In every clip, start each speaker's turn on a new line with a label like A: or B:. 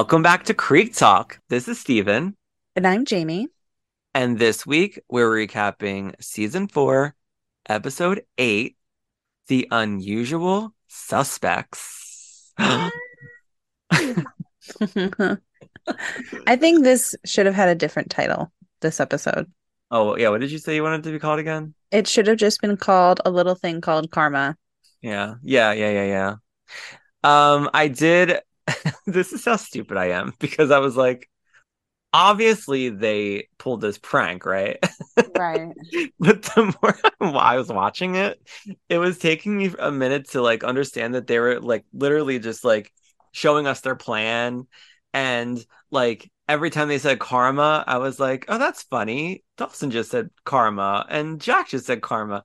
A: Welcome back to Creek Talk. This is Steven.
B: And I'm Jamie.
A: And this week we're recapping season four, episode eight The Unusual Suspects.
B: I think this should have had a different title, this episode.
A: oh, yeah. What did you say you wanted to be called again?
B: It should have just been called a little thing called karma.
A: Yeah. Yeah. Yeah. Yeah. Yeah. Um, I did. this is how stupid I am because I was like, obviously they pulled this prank, right?
B: Right.
A: but the more I was watching it, it was taking me a minute to like understand that they were like literally just like showing us their plan. And like every time they said karma, I was like, oh, that's funny. Dawson just said karma, and Jack just said karma.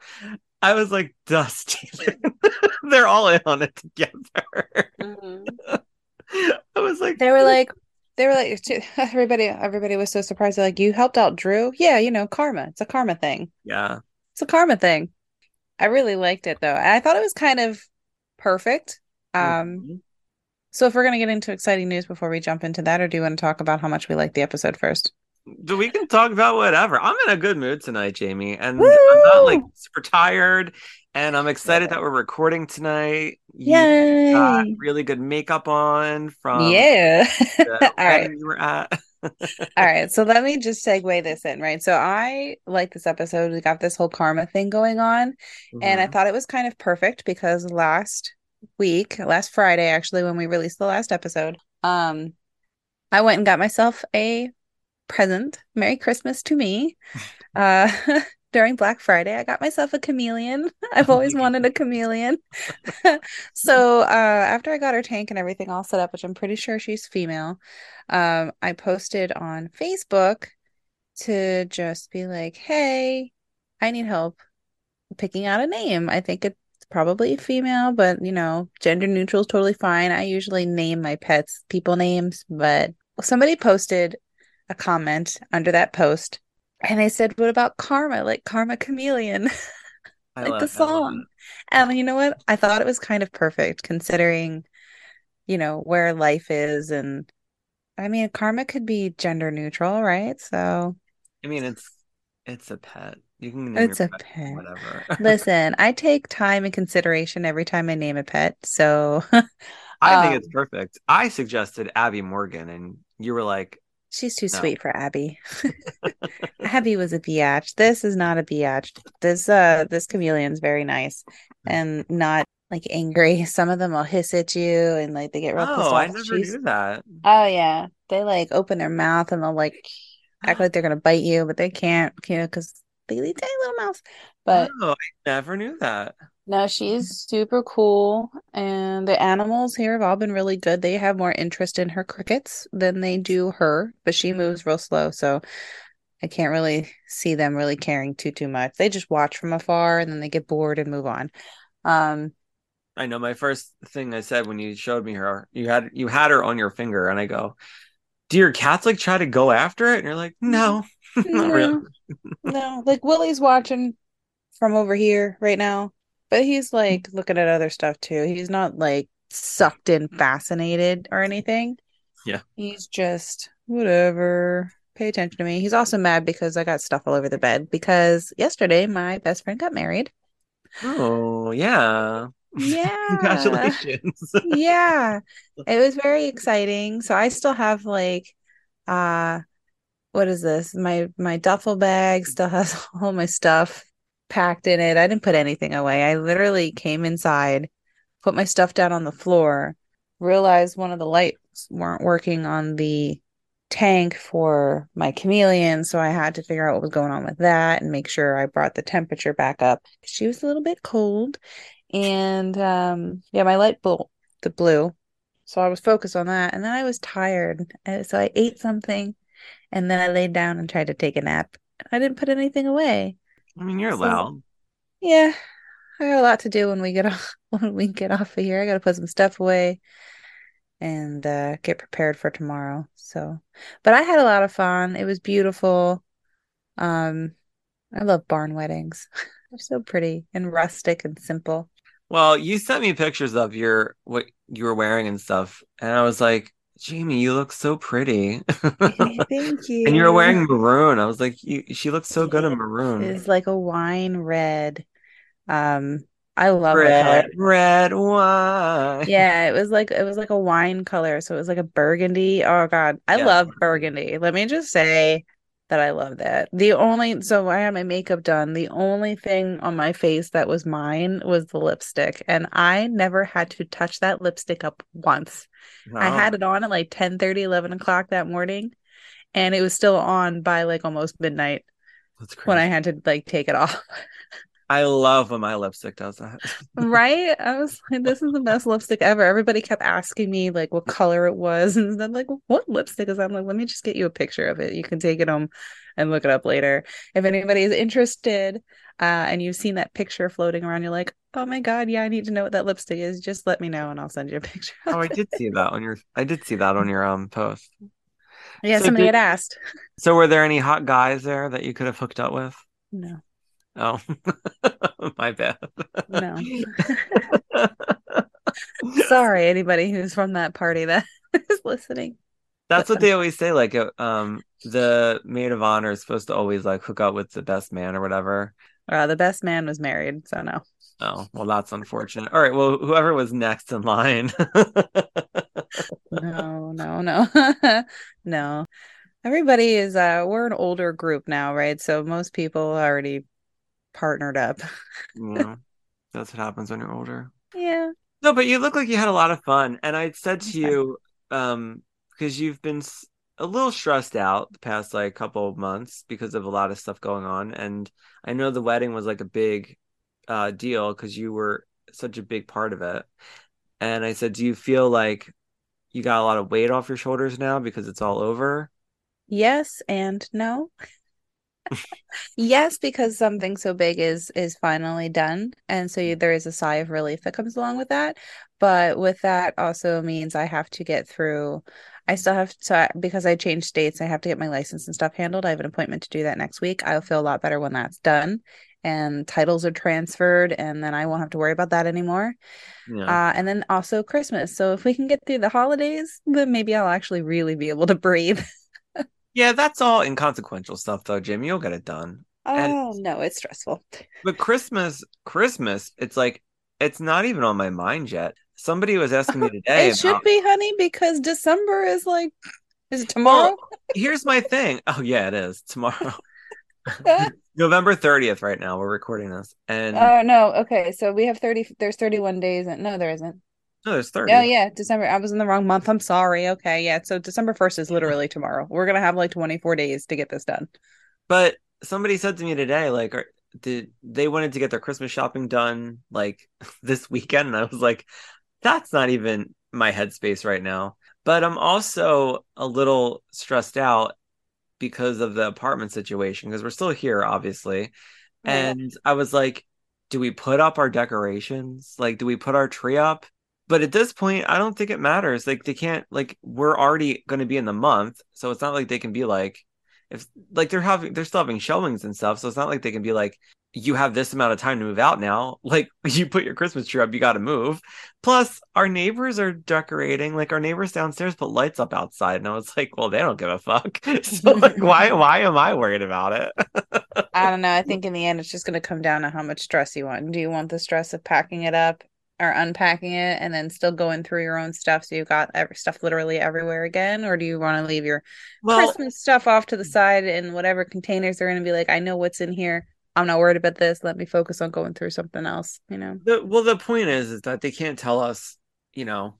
A: I was like, Dusty, they're all in on it together. Mm-hmm. I was like,
B: They were like, they were like, everybody, everybody was so surprised. They're like, you helped out Drew? Yeah, you know, karma. It's a karma thing.
A: yeah,
B: It's a karma thing. I really liked it though. And I thought it was kind of perfect. Um,
A: Mhm.
B: so if we're gonna get into exciting news before we jump into that, or do you want to talk about how much we liked the episode first?
A: We can talk about whatever. I'm in a good mood tonight, Jamie, and I'm not like super tired. And I'm excited that we're recording tonight. You got really good makeup on from
B: yeah.
A: the
B: All right.
A: wedding you were at.
B: All right, so let me just segue this in, right? So I like this episode. We got this whole karma thing going on, and I
A: Mhm.
B: thought it was kind of perfect because last week, last Friday, actually, when we released the last episode, um, I went and got myself a present. Merry Christmas to me. Uh, during Black Friday, I got myself a chameleon. I've always wanted a chameleon. so uh, after I got her tank and everything all set up, which I'm pretty sure she's female, um, I posted on Facebook to just be like, "Hey, I need help picking out a name. I think it's probably female, but you know, gender neutral is totally fine. I usually name my pets people names, but somebody posted a comment under that post and I said, What about Karma? Like Karma Chameleon, like
A: love-
B: the song. And you know what? I thought it was kind of perfect considering, you know, where life is. And I mean, Karma could be gender neutral, right? So.
A: I mean, it's it's a pet. You can name
B: It's a pet.
A: whatever.
B: listen, I take time and consideration every time I name a pet. So
A: I think
B: um,
A: it's perfect. I suggested Abby Morgan, and you were like,
B: She's too
A: No.
B: sweet for Abby. Abby was a biatch. This is not a biatch. This uh this chameleon's very nice and not like angry. Some of them will hiss at you and like they get real pissed
A: "Oh,
B: off.
A: I never
B: She's-
A: knew that."
B: Oh yeah. They like open their mouth and they'll like act like they're gonna bite you, but they can't, you know, because they leave tiny little mouths. But
A: oh, I never knew that.
B: no, she's super cool. And the animals here have all been really good. They have more interest in her crickets than they do her, but she moves real slow. So I can't really see them really caring too, too much. They just watch from afar and then they get bored and move on. Um,
A: I know my first thing I said when you showed me her, you had you had her on your finger, and I go, "Do your cats like try to go after it?" And you're like, "No, not
B: no,
A: really."
B: no, like Willie's watching from over here right now, but he's like looking at other stuff too. He's not like sucked in, fascinated or anything.
A: Yeah.
B: He's just whatever. Pay attention to me. He's also mad because I got stuff all over the bed because yesterday my best friend got married.
A: Oh yeah,
B: Yeah.
A: congratulations.
B: yeah it was very exciting so i still have like uh what is this my my duffel bag still has all my stuff packed in it i didn't put anything away i literally came inside put my stuff down on the floor realized one of the lights weren't working on the tank for my chameleon so i had to figure out what was going on with that and make sure i brought the temperature back up. She was a little bit cold and um yeah my light bulb the blue. So i was focused on that and then i was tired. So i ate something and then i laid down and tried to take a nap. I didn't put anything away.
A: I mean, you're
B: So-
A: allowed.
B: yeah i got a lot to do when we get off when we get off of here. I gotta put some stuff away and uh, get prepared for tomorrow. So, but I had a lot of fun. It was beautiful. Um, I love barn weddings. They're so pretty and rustic and simple.
A: Well, you sent me pictures of your what you were wearing and stuff, and I was like, Jamie, you look so pretty.
B: Thank you.
A: And you were wearing maroon. I was like, you, she looks so good in maroon.
B: It's like a wine red. Um, I love
A: red, red wine.
B: Yeah, it was like it was like a wine color, so it was like a burgundy. Oh God, I
A: Yeah.
B: love burgundy. Let me just say that I love that. The only so I had my makeup done. The only thing on my face that was mine was the lipstick, and I never had to touch that lipstick up once. I had it on at like 10 30, 11 o'clock that morning, and it was still on by like almost midnight
A: that's
B: when I had to like take it off.
A: I love when my lipstick does that.
B: Right? I was like, this is the best lipstick ever. Everybody kept asking me like what color it was, and I'm like, what lipstick is that? I'm like, let me just get you a picture of it. You can take it home and look it up later. If anybody is interested, uh, and you've seen that picture floating around, you're like, oh my God, yeah, I need to know what that lipstick is. Just let me know and I'll send you a picture.
A: Oh, I did see that on your. I did see that on your um post.
B: Yeah,
A: So
B: somebody
A: did-
B: had asked.
A: So, were there any hot guys there that you could have hooked up with?
B: No,
A: Oh, my bad.
B: no. Sorry, anybody who's from that party that is listening.
A: That's what they always say. Like, uh, um, the maid of honor is supposed to always like hook up with the best man or whatever.
B: Uh, the best man was married, so no.
A: Oh, well, that's unfortunate. All right, well, whoever was next in line.
B: No, no, no. No. Everybody is uh we're an older group now, right? So most people already partnered up.
A: yeah, that's what happens when you're older.
B: Yeah.
A: No, but you look like you had a lot of fun. And I said to
B: Okay.
A: you, um, because you've been a little stressed out the past like couple of months because of a lot of stuff going on. And I know the wedding was like a big uh deal because you were such a big part of it. And I said, do you feel like you got a lot of weight off your shoulders now because it's all over?
B: Yes and no. Yes, because something so big is is finally done, and so you, there is a sigh of relief that comes along with that. But with that also means I have to get through. I still have to because I changed states. I have to get my license and stuff handled. I have an appointment to do that next week. I'll feel a lot better when that's done, and titles are transferred, and then I won't have to worry about that anymore.
A: Yeah.
B: Uh, and then also Christmas. So if we can get through the holidays, then maybe I'll actually really be able to breathe.
A: Yeah, that's all inconsequential stuff though, Jim. You'll get it done. And-
B: Oh no, it's stressful.
A: But Christmas, Christmas, it's like it's not even on my mind yet. Somebody was asking me today
B: It should be, honey, because December is like, is it tomorrow?
A: here's my thing. Oh yeah, it is tomorrow. November 30th right now. We're recording this. And
B: Oh no, okay. So we have 30, there's 31 days. And, no, there isn't.
A: No, there's 30.
B: Oh yeah, December. I was in the wrong month. I'm sorry. Okay, yeah. So December 1st is literally tomorrow. We're gonna have like 24 days to get this done.
A: But somebody said to me today, like, are, did they wanted to get their Christmas shopping done like this weekend? And I was like, that's not even my headspace right now. But I'm also a little stressed out because of the apartment situation because we're still here, obviously. And I was like, do we put up our decorations? Like, do we put our tree up? But at this point, I don't think it matters. Like, they can't, like, we're already going to be in the month. So it's not like they can be like, if, like, they're having, they're still having showings and stuff. So it's not like they can be like, you have this amount of time to move out now. Like, you put your Christmas tree up, you got to move. Plus, our neighbors are decorating. Like, our neighbors downstairs put lights up outside. And I was like, well, they don't give a fuck. so, like, why, why am I worried about it?
B: I don't know. I think in the end, it's just gonna come down to how much stress you want. Do you want the stress of packing it up or unpacking it and then still going through your own stuff so you've got every stuff literally everywhere again? Or do you want to leave your
A: Well,
B: Christmas stuff off to the side in whatever containers they're going to be like, I know what's in here. I'm not worried about this. Let me focus on going through something else, you know?
A: The well, the point is, is that they can't tell us, you know,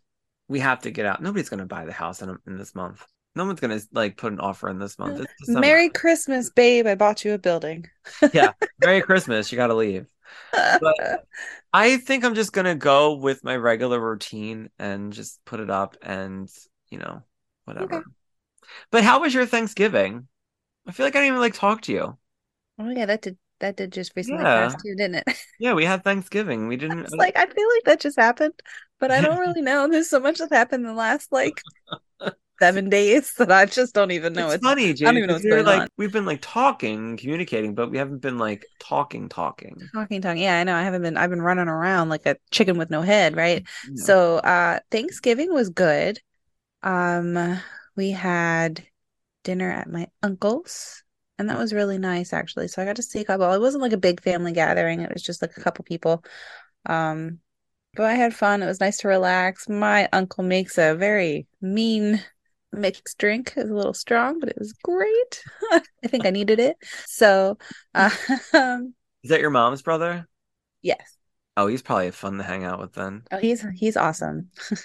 A: we have to get out. Nobody's going to buy the house in, in this month. No one's going to like put an offer in this month. It's
B: Merry Christmas, babe. I bought you a building.
A: Yeah, Merry Christmas. You got to leave. But- I think I'm just going to go with my regular routine and just put it up and, you know, whatever.
B: Okay.
A: But how was your Thanksgiving? I feel like I didn't even like talk to you.
B: oh yeah, that did that did just recently
A: Yeah.
B: pass too, didn't it?
A: Yeah, we had Thanksgiving. We didn't
B: It's like I feel like that just happened, but I don't really know. There's so much that happened in the last like seven days that I just don't even know.
A: it's funny, Jamie.
B: don't even know what's going
A: like
B: on.
A: we've been like talking, communicating, but we haven't been like talking, talking.
B: talking, talking. Yeah, I know. I haven't been. I've been running around like a chicken with no head, right?
A: Yeah.
B: So, uh, Thanksgiving was good. Um, we had dinner at my uncle's, and that was really nice, actually. So I got to see a couple. It wasn't like a big family gathering. It was just like a couple people. Um, but I had fun. It was nice to relax. My uncle makes a very mean mixed drink. It was a little strong, but it was great. I think I needed it. So, uh,
A: Is that your mom's brother?
B: yes.
A: Oh, he's probably fun to hang out with then.
B: Oh, he's he's awesome.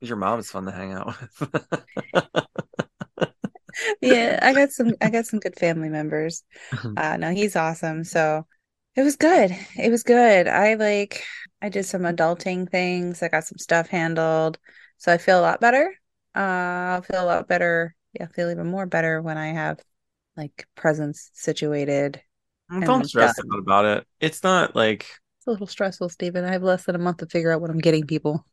A: Your mom's fun to hang out with.
B: yeah, I got some I got some good family members. Uh no, he's awesome. So it was good. It was good. I like I did some adulting things. I got some stuff handled. So I feel a lot better. Uh I'll feel a lot better. Yeah, I feel even more better when I have like presents situated.
A: Don't stress
B: done.
A: out about it. It's not like
B: It's a little stressful, Stephen. I have less than a month to figure out what I'm getting people.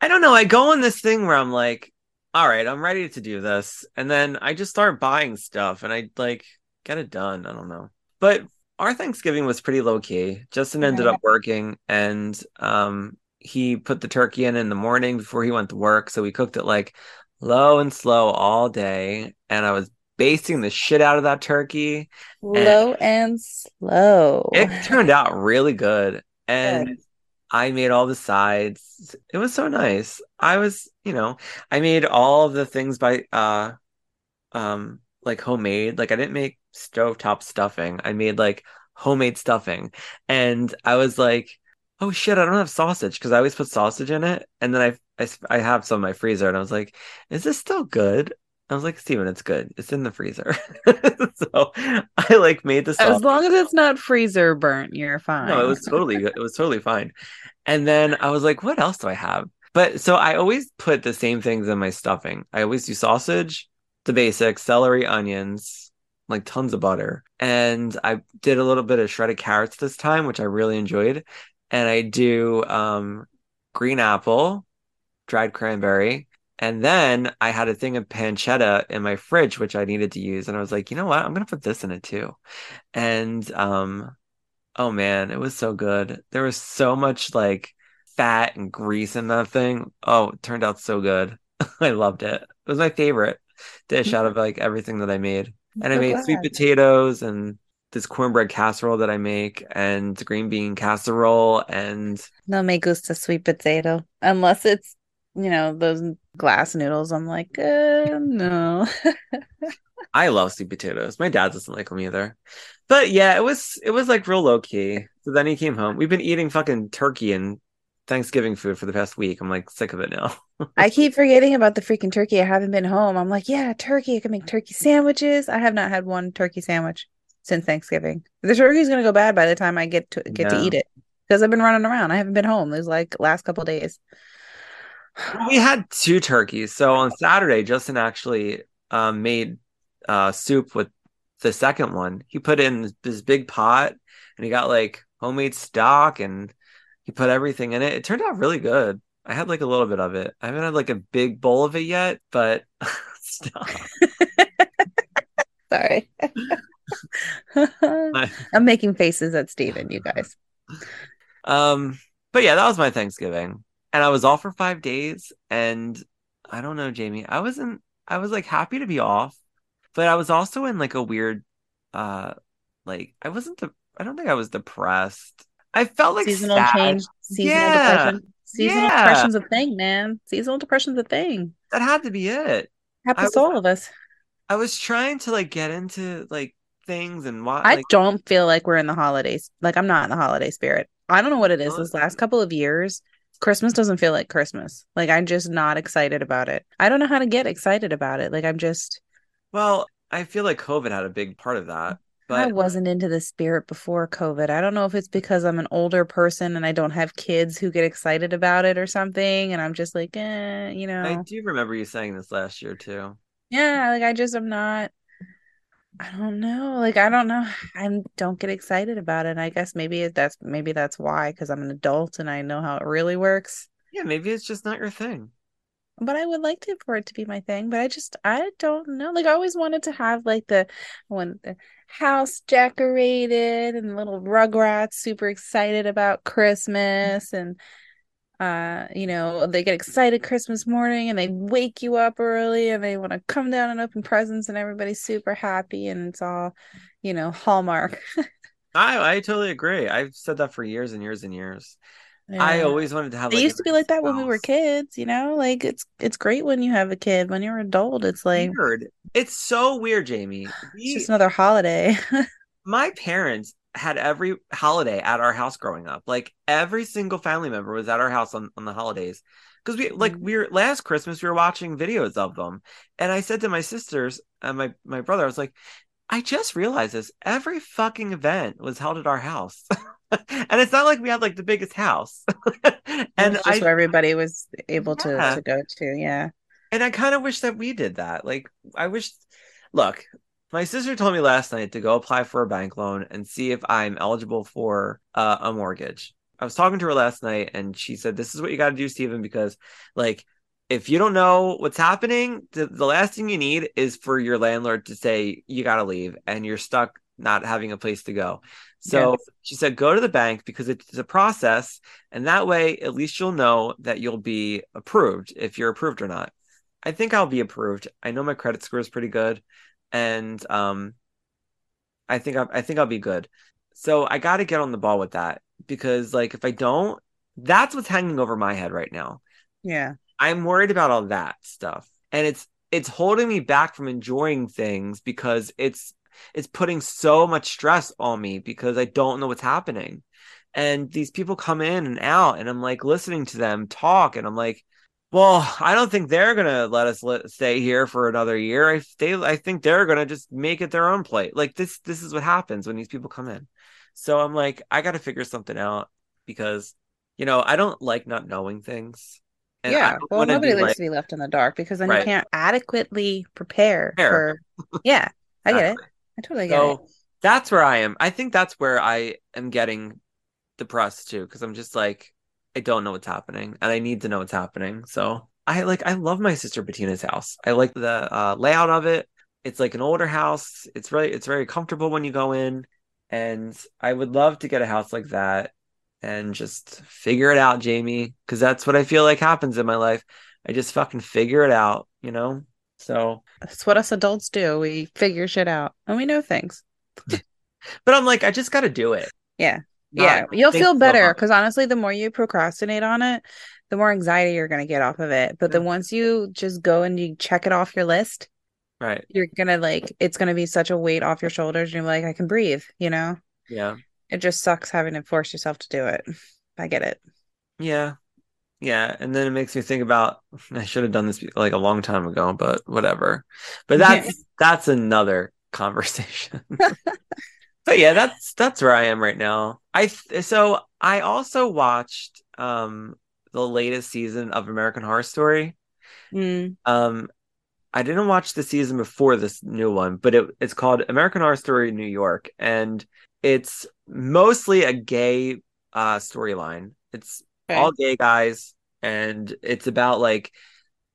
A: I don't know. I go in this thing where I'm like, all right, I'm ready to do this. And then I just start buying stuff and I like get it done. I don't know. But our Thanksgiving was pretty low key. Justin ended
B: Right.
A: up working and um he put the turkey in in the morning before he went to work. So we cooked it like low and slow all day. And I was basting the shit out of that turkey.
B: Low and slow.
A: It turned out really good. And
B: Good.
A: I made all the sides. It was so nice. I was, you know, I made all of the things by uh um like homemade. Like I didn't make stovetop stuffing. I made like homemade stuffing. And I was like, oh shit, I don't have sausage because I always put sausage in it. And then I, I I have some in my freezer and I was like, is this still good? I was like, Steven, it's good. It's in the freezer. so I like made the
B: As long as it's not freezer burnt, you're fine.
A: No, it was totally good. It was totally fine. And then I was like, what else do I have? But so I always put the same things in my stuffing. I always do sausage, the basics, celery, onions, like tons of butter. And I did a little bit of shredded carrots this time, which I really enjoyed. And I do um green apple, dried cranberry. And then I had a thing of pancetta in my fridge, which I needed to use. And I was like, you know what? I'm gonna put this in it too. And um Oh man, it was so good. There was so much like fat and grease in that thing. Oh, it turned out so good. I loved it. It was my favorite dish out of like everything that I made. And I made sweet potatoes and this cornbread casserole that I make and green bean casserole and
B: No me gusta sweet potato unless it's you know those glass noodles. I'm like, uh, no.
A: I love sweet potatoes. My dad doesn't like them either. But yeah, it was it was like real low key. So then he came home. We've been eating fucking turkey and Thanksgiving food for the past week. I'm like sick of it now.
B: I keep forgetting about the freaking turkey. I haven't been home. I'm like, yeah, turkey. I can make turkey sandwiches. I have not had one turkey sandwich since Thanksgiving. The turkey's gonna go bad by the time I get to get to eat it because I've been running around. I haven't been home. It was like last couple days.
A: We had two turkeys. So on Saturday, Justin actually um, made uh, soup with the second one. He put in this big pot and he got like homemade stock and he put everything in it. It turned out really good. I had like a little bit of it. I haven't had like a big bowl of it yet, but stop.
B: Sorry. I'm making faces at Steven, you guys.
A: Um, but yeah, that was my Thanksgiving. And I was off for five days. And I don't know, Jamie. I wasn't I was like happy to be off, but I was also in like a weird uh like I wasn't I don't think I was depressed. I felt like
B: Seasonal
A: sad.
B: change, seasonal
A: Yeah.
B: depression. Seasonal
A: Yeah.
B: depression's a thing, man. Seasonal depression's a thing.
A: That had to be it.
B: Happens to all of us.
A: I was trying to like get into like things and what
B: I don't feel like we're in the holidays. Like I'm not in the holiday spirit. I don't know what it is. This last couple of years, Christmas doesn't feel like Christmas. Like I'm just not excited about it. I don't know how to get excited about it. Like I'm just
A: well, I feel like COVID had a big part of that. But I
B: wasn't into the spirit before COVID. I don't know if it's because I'm an older person and I don't have kids who get excited about it or something. And I'm just like, eh, you know.
A: I do remember you saying this last year too.
B: Yeah, like I just am not I don't know. Like I don't know. I don't get excited about it. And I guess maybe that's maybe that's why because I'm an adult and I know how it really works.
A: Yeah, maybe it's just not your thing.
B: But I would like to for it to be my thing. But I just I don't know. Like I always wanted to have like the when the house decorated and little rugrats super excited about Christmas and uh you know they get excited christmas morning and they wake you up early and they want to come down and open presents and everybody's super happy and it's all you know hallmark
A: I I totally agree. I've said that for years and years and years. I always wanted to have
B: it
A: like
B: used to be like that when we were kids you know like it's it's great when you have a kid when you're an adult it's like
A: Weird. It's so weird, Jamie.
B: it's just another holiday
A: my parents had every holiday at our house growing up. Like every single family member was at our house on, on the holidays. Because we like
B: Mhm.
A: we were last Christmas we were watching videos of them. And I said to my sisters and my, my brother, I was like, I just realized this. Every fucking event was held at our house. and it's not like we had like the biggest house.
B: and just
A: I
B: where everybody was able to to go to yeah
A: and I kind of wish that we did that. Like, I wish. Look, my sister told me last night to go apply for a bank loan and see if I'm eligible for uh, a mortgage. I was talking to her last night, and she said, "This is what you got to do, Stephen, because like." If you don't know what's happening, the, the last thing you need is for your landlord to say you got to leave and you're stuck not having a place to go. So she said, go to the bank because it's a process. And that way, at least you'll know that you'll be approved if you're approved or not. I think I'll be approved. I know my credit score is pretty good, and um, I think I, I think I'll be good. So I got to get on the ball with that because, like, if I don't, that's what's hanging over my head right now.
B: yeah
A: I'm worried about all that stuff, and it's it's holding me back from enjoying things because it's it's putting so much stress on me because I don't know what's happening. And these people come in and out, and I'm like listening to them talk, and I'm like, well, I don't think they're gonna let us let, stay here for another year. I they I think they're gonna just make it their own plate. Like this this is what happens when these people come in. So I'm like, I got to figure something out because you know I don't like not knowing things. And
B: yeah well nobody likes
A: like-
B: to be left in the dark because then you can't adequately prepare
A: Prepare.
B: for yeah i get it i totally get it
A: that's where I am. I think that's where I am getting depressed too, because I'm just like, I don't know what's happening, and I need to know what's happening. So I like, I love my sister Bettina's house. I like the uh, layout of it. It's like an older house. It's really, it's very comfortable when you go in, and I would love to get a house like that and just figure it out, Jamie, because that's what I feel like happens in my life. I just fucking figure it out, you know. So,
B: That's what us adults do. We figure shit out and we know things.
A: but I'm like, I just got to do it.
B: Yeah. Yeah. You'll feel better because honestly, the more you procrastinate on it, the more anxiety you're going to get off of it. But then
A: mm.
B: once you just go and you check it off your list,
A: Right.
B: you're going to like, it's going to be such a weight off your shoulders. And you're like, I can breathe, you know?
A: Yeah.
B: It just sucks having to force yourself to do it. I get it.
A: Yeah. Yeah. And then it makes me think about I should have done this like a long time ago, but whatever. But that's that's another conversation. but yeah, that's that's where I am right now. I th- so I also watched um the latest season of American Horror Story.
B: Mm,
A: Um I didn't watch the season before this new one, but it, it's called American Horror Story New York, and it's mostly a gay uh storyline. It's
B: okay.
A: all gay guys, and it's about like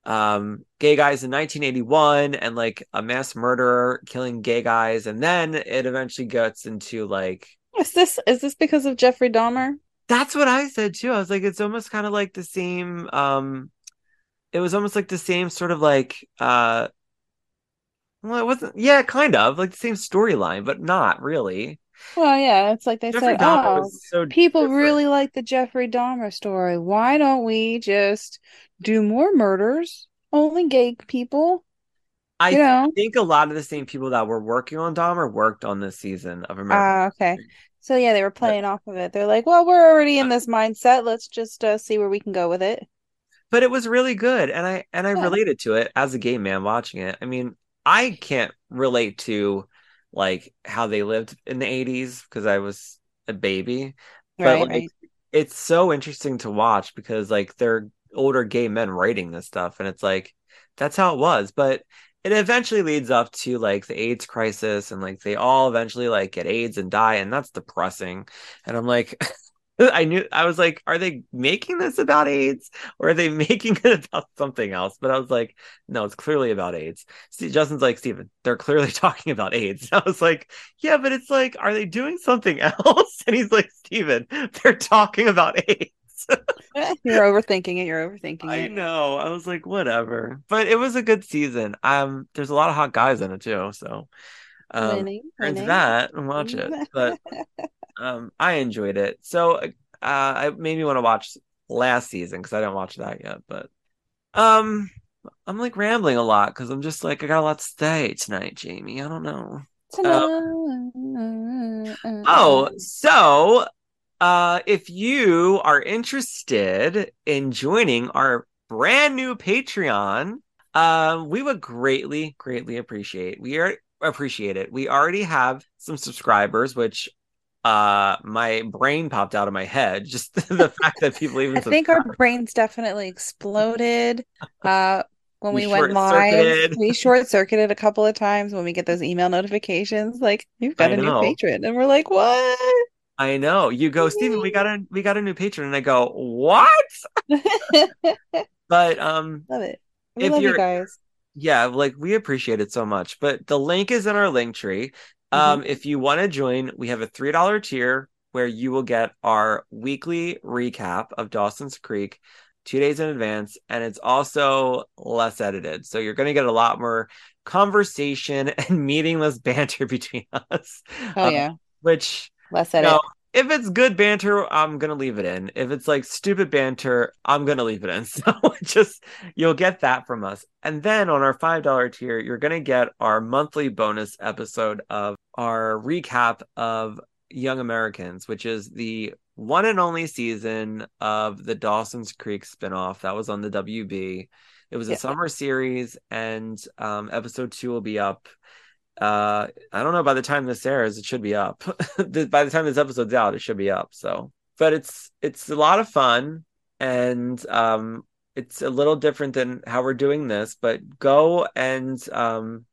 A: um gay guys in 1981 and like a mass murderer killing gay guys, and then it eventually gets into like
B: Is this is this because of Jeffrey Dahmer?
A: that's what I said too. I was like, it's almost kind of like the same. Um, it was almost like the same sort of like. Uh, well, it wasn't. Yeah, kind of like the same storyline, but not really.
B: Well, yeah, it's like they
A: Jeffrey
B: said,
A: Dahmer
B: oh,
A: so
B: people
A: different.
B: really like the Jeffrey Dahmer story. Why don't we just do more murders? Only gay people,
A: I
B: you know?
A: think a lot of the same people that were working on Dahmer worked on this season of America.
B: Ah, okay. So yeah, they were playing off of it. They're like, well, we're already in this mindset. Let's just uh, see where we can go with it.
A: but it was really good and i and i
B: Yeah.
A: related to it as a gay man watching it i mean i can't relate to like how they lived in the 80s because i was a baby but like
B: right.
A: it's so interesting to watch because like they're older gay men writing this stuff and it's like that's how it was but it eventually leads up to like the AIDS crisis and like they all eventually like get AIDS and die and that's depressing. And I'm like I knew I was like, are they making this about AIDS or are they making it about something else? But I was like, no, it's clearly about AIDS. See, Justin's like, Steven, they're clearly talking about AIDS. I was like, yeah, but it's like, are they doing something else? And he's like, Steven, they're talking about AIDS.
B: you're overthinking it. You're overthinking
A: I
B: it.
A: know. I was like, whatever. But it was a good season. Um, there's a lot of hot guys in it too. So um
B: Winning, winning.
A: that and watch it. But um I enjoyed it. So uh it made me want to watch last season because I didn't watch that yet. But um I'm like rambling a lot because I'm just like I got a lot to say tonight, Jamie. I don't know. Oh, so uh if you are interested in joining our brand new Patreon, uh, we would greatly, greatly appreciate. We are appreciate it. We already have some subscribers, which uh my brain popped out of my head. Just the fact that people even
B: I think our brains definitely exploded. Uh, when
A: We
B: we, went live, we short circuited a couple of times when we get those email notifications, like you've got
A: I
B: a new patron, and we're like, what?
A: I know. You go, Steven, we got a we got a new patron, and I go, What? But um
B: Love it. We
A: If
B: love you guys.
A: yeah like we appreciate it so much but the link is in our link tree um if you want to join we have a three dollar tier where you will get our weekly recap of dawson's creek two days in advance and it's also less edited. So you're going to get a lot more conversation and meaningless banter between us.
B: Oh
A: um,
B: yeah,
A: which
B: less edit.
A: no, if it's good banter, I'm gonna leave it in. If it's like stupid banter, I'm gonna leave it in. So just you'll get that from us. And then on our five dollar tier, you're gonna get our monthly bonus episode of our recap of Young Americans, which is the one and only season of the Dawson's Creek spinoff that was on the WB. It was a
B: Yeah.
A: summer series, and um, episode two will be up uh i don't know by the time this airs it should be up. By the time this episode's out it should be up so. But it's it's a lot of fun and um it's a little different than how we're doing this but go and um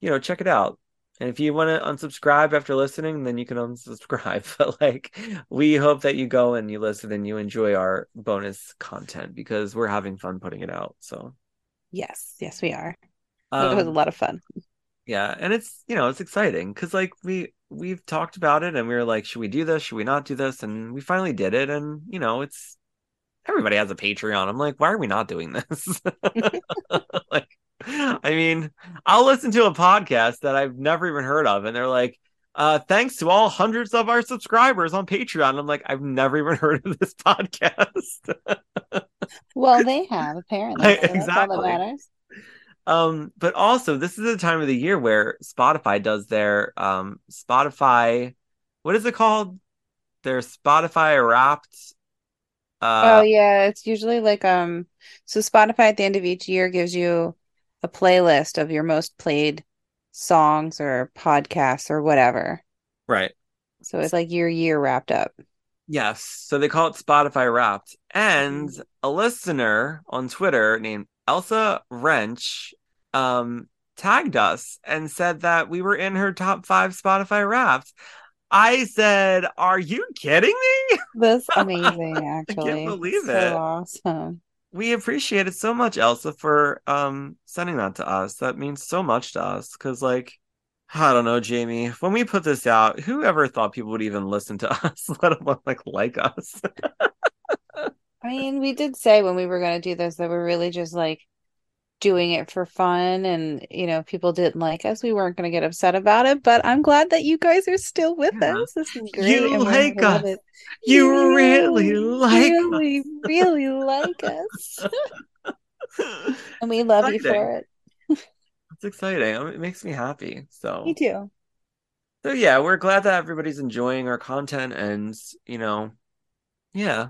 A: you know check it out. And if you want to unsubscribe after listening then you can unsubscribe. But like we hope that you go and you listen and you enjoy our bonus content because we're having fun putting it out so.
B: Yes, yes, we are. it was a
A: um,
B: lot of fun.
A: Yeah and it's you know it's exciting because like we we've talked about it and we were like should we do this? Should we not do this? And we finally did it and you know it's everybody has a patreon. I'm like why are we not doing this? Like i mean i'll listen to a podcast that i've never even heard of and they're like uh thanks to all hundreds of our subscribers on patreon. I'm like i've never even heard of this podcast.
B: Well, they have apparently.
A: I-
B: so that's all
A: exactly. Um, but also this is the time of the year where Spotify does their um Spotify what is it called? Their Spotify wrapped
B: Oh
A: uh
B: yeah, it's usually like um so Spotify at the end of each year gives you a playlist of your most played songs or podcasts or whatever.
A: right.
B: So it's like your year wrapped up.
A: Yes. So they call it Spotify wrapped. And a listener on Twitter named Elsa Wrench um tagged us and said that we were in her top five Spotify wrapped. I said, Are you kidding me?
B: That's amazing, actually.
A: I can't believe
B: so
A: it.
B: awesome.
A: we appreciate it so much elsa for um sending that to us that means so much to us because like i don't know jamie when we put this out whoever thought people would even listen to us let alone like like us
B: I mean, we did say when we were going to do this that we're really just like doing it for fun and you know, people didn't like us, we weren't going to get upset about it, but I'm glad that you guys are still with
A: Yeah.
B: us. This is great.
A: You like us.
B: it.
A: you really like
B: really, really like us. And we love you for it.
A: it's exciting it makes me happy so
B: Me too.
A: so yeah we're glad that everybody's enjoying our content and you know yeah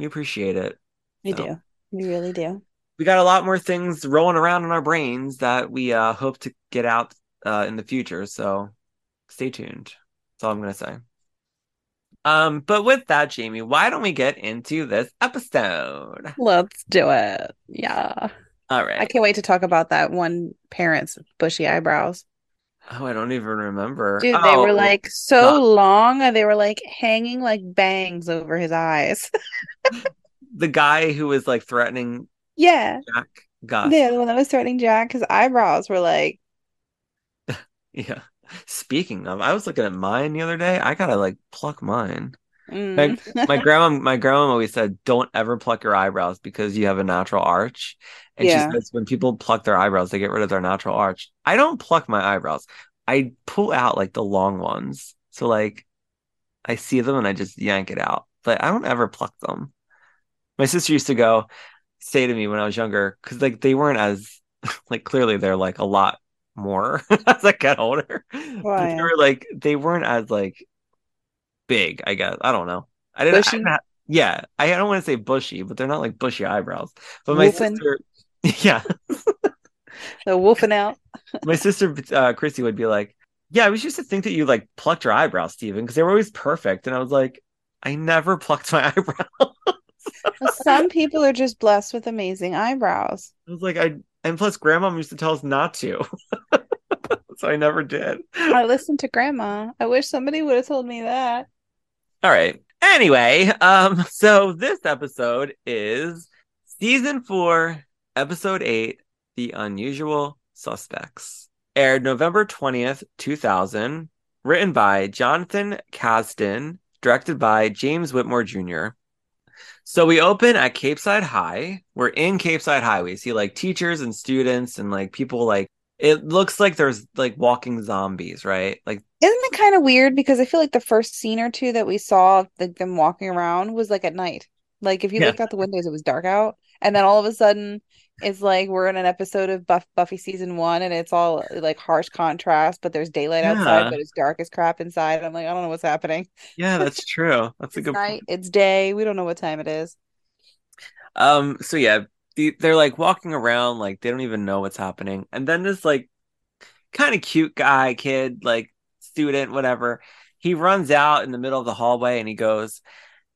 A: we appreciate it
B: We
A: So.
B: do. We really do.
A: we got a lot more things rolling around in our brains that we uh, hope to get out uh, in the future. So stay tuned. That's all I'm gonna say. Um, but with that, Jamie, why don't we get into this episode?
B: Let's do it. Yeah.
A: All right.
B: I can't wait to talk about that one parent's bushy eyebrows.
A: Oh, I don't even remember.
B: Dude, they oh, were
A: Oh,
B: like so
A: God.
B: long and they were like hanging like bangs over his eyes.
A: the guy who was like threatening
B: yeah.
A: Jack Gus.
B: Yeah, the one that was threatening Jack, his eyebrows were like,
A: Yeah. Speaking of, I was looking at mine the other day. I gotta like pluck mine.
B: Mm.
A: My grandma, my grandma always said, "Don't ever pluck your eyebrows because you have a natural arch." And
B: Yeah.
A: she says when people pluck their eyebrows, they get rid of their natural arch. I don't pluck my eyebrows. I pull out like the long ones. So like, I see them and I just yank it out, but I don't ever pluck them. My sister used to go say to me when I was younger because like they weren't as like clearly they're like a lot more as I get older. They were like they weren't as like big, I guess. I don't know. I didn't, I
B: Bushy?
A: didn't ha- yeah, I don't want to say bushy, but they're not like bushy eyebrows. But my
B: Wolfen?
A: sister yeah,
B: The wolfing out.
A: my sister uh Christy would be like, "Yeah, I was used to think that you like plucked your eyebrows, Steven, because they were always perfect." And I was like, "I never plucked my eyebrows."
B: Well, Some people are just blessed with amazing eyebrows.
A: I was like, I and plus grandma used to tell us not to. so I never did.
B: I listened to grandma. I wish somebody would have told me that.
A: All right. Anyway, um, so this episode is season four, episode eight, The Unusual Suspects. Aired November 20th, 2000, written by Jonathan Kasdan, directed by James Whitmore Jr. So we open at Capeside High. We're in Capeside High. We see like teachers and students and like people like it looks like there's like walking zombies, right? Like
B: Isn't it kind of weird? Because I feel like the first scene or two that we saw like them walking around was like at night. Like if you
A: Yeah.
B: looked out the windows, it was dark out, and then all of a sudden, it's like we're in an episode of Buff Buffy season one, and it's all like harsh contrast, but there's daylight outside, but it's dark as crap inside. I'm like, I don't know what's happening.
A: yeah, that's true. That's a
B: It's
A: good point.
B: night, it's day. We don't know what time it is.
A: Um, so yeah, the, they're like walking around like they don't even know what's happening. And then this like kind of cute guy, kid, like student, whatever, he runs out in the middle of the hallway and he goes,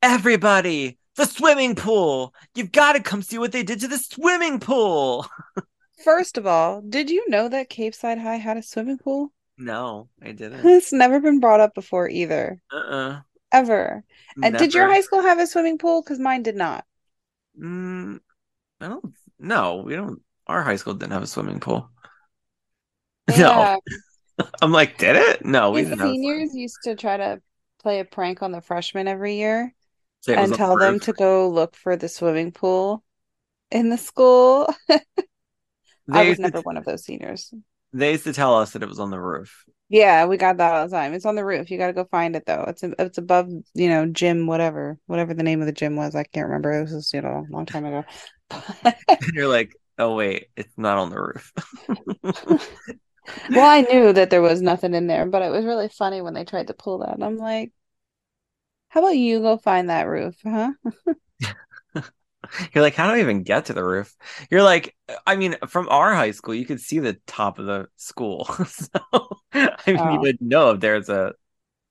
A: Everybody, the swimming pool! You've got to come see what they did to the swimming pool.
B: First of all, did you know that Capeside High had a swimming pool?
A: No, I didn't.
B: It's never been brought up before either,
A: Uh-uh.
B: ever. And did your high school have a swimming pool? Because mine did not.
A: Mm, I don't no, we don't our high school didn't have a swimming pool. No. I'm like, did it? No, we didn't have a swimming
B: seniors used to try to play a prank on the freshmen every year
A: was
B: and tell
A: the
B: them to go look for the swimming pool in the school. I was
A: used to
B: never one of those seniors.
A: They used to tell us that it was on the roof.
B: Yeah, we got that all the time. It's on the roof. You got to go find it though. It's a, it's above, you know, gym whatever, whatever the name of the gym was. I can't remember. It was, you know, a long time ago.
A: And you're like, oh wait, it's not on the roof.
B: Well, I knew that there was nothing in there, but it was really funny when they tried to pull that. I'm like, how about you go find that roof, huh?
A: You're like, how do I even get to the roof? You're like, I mean, from our high school, you could see the top of the school. So I mean, you
B: Oh.
A: would know if there's a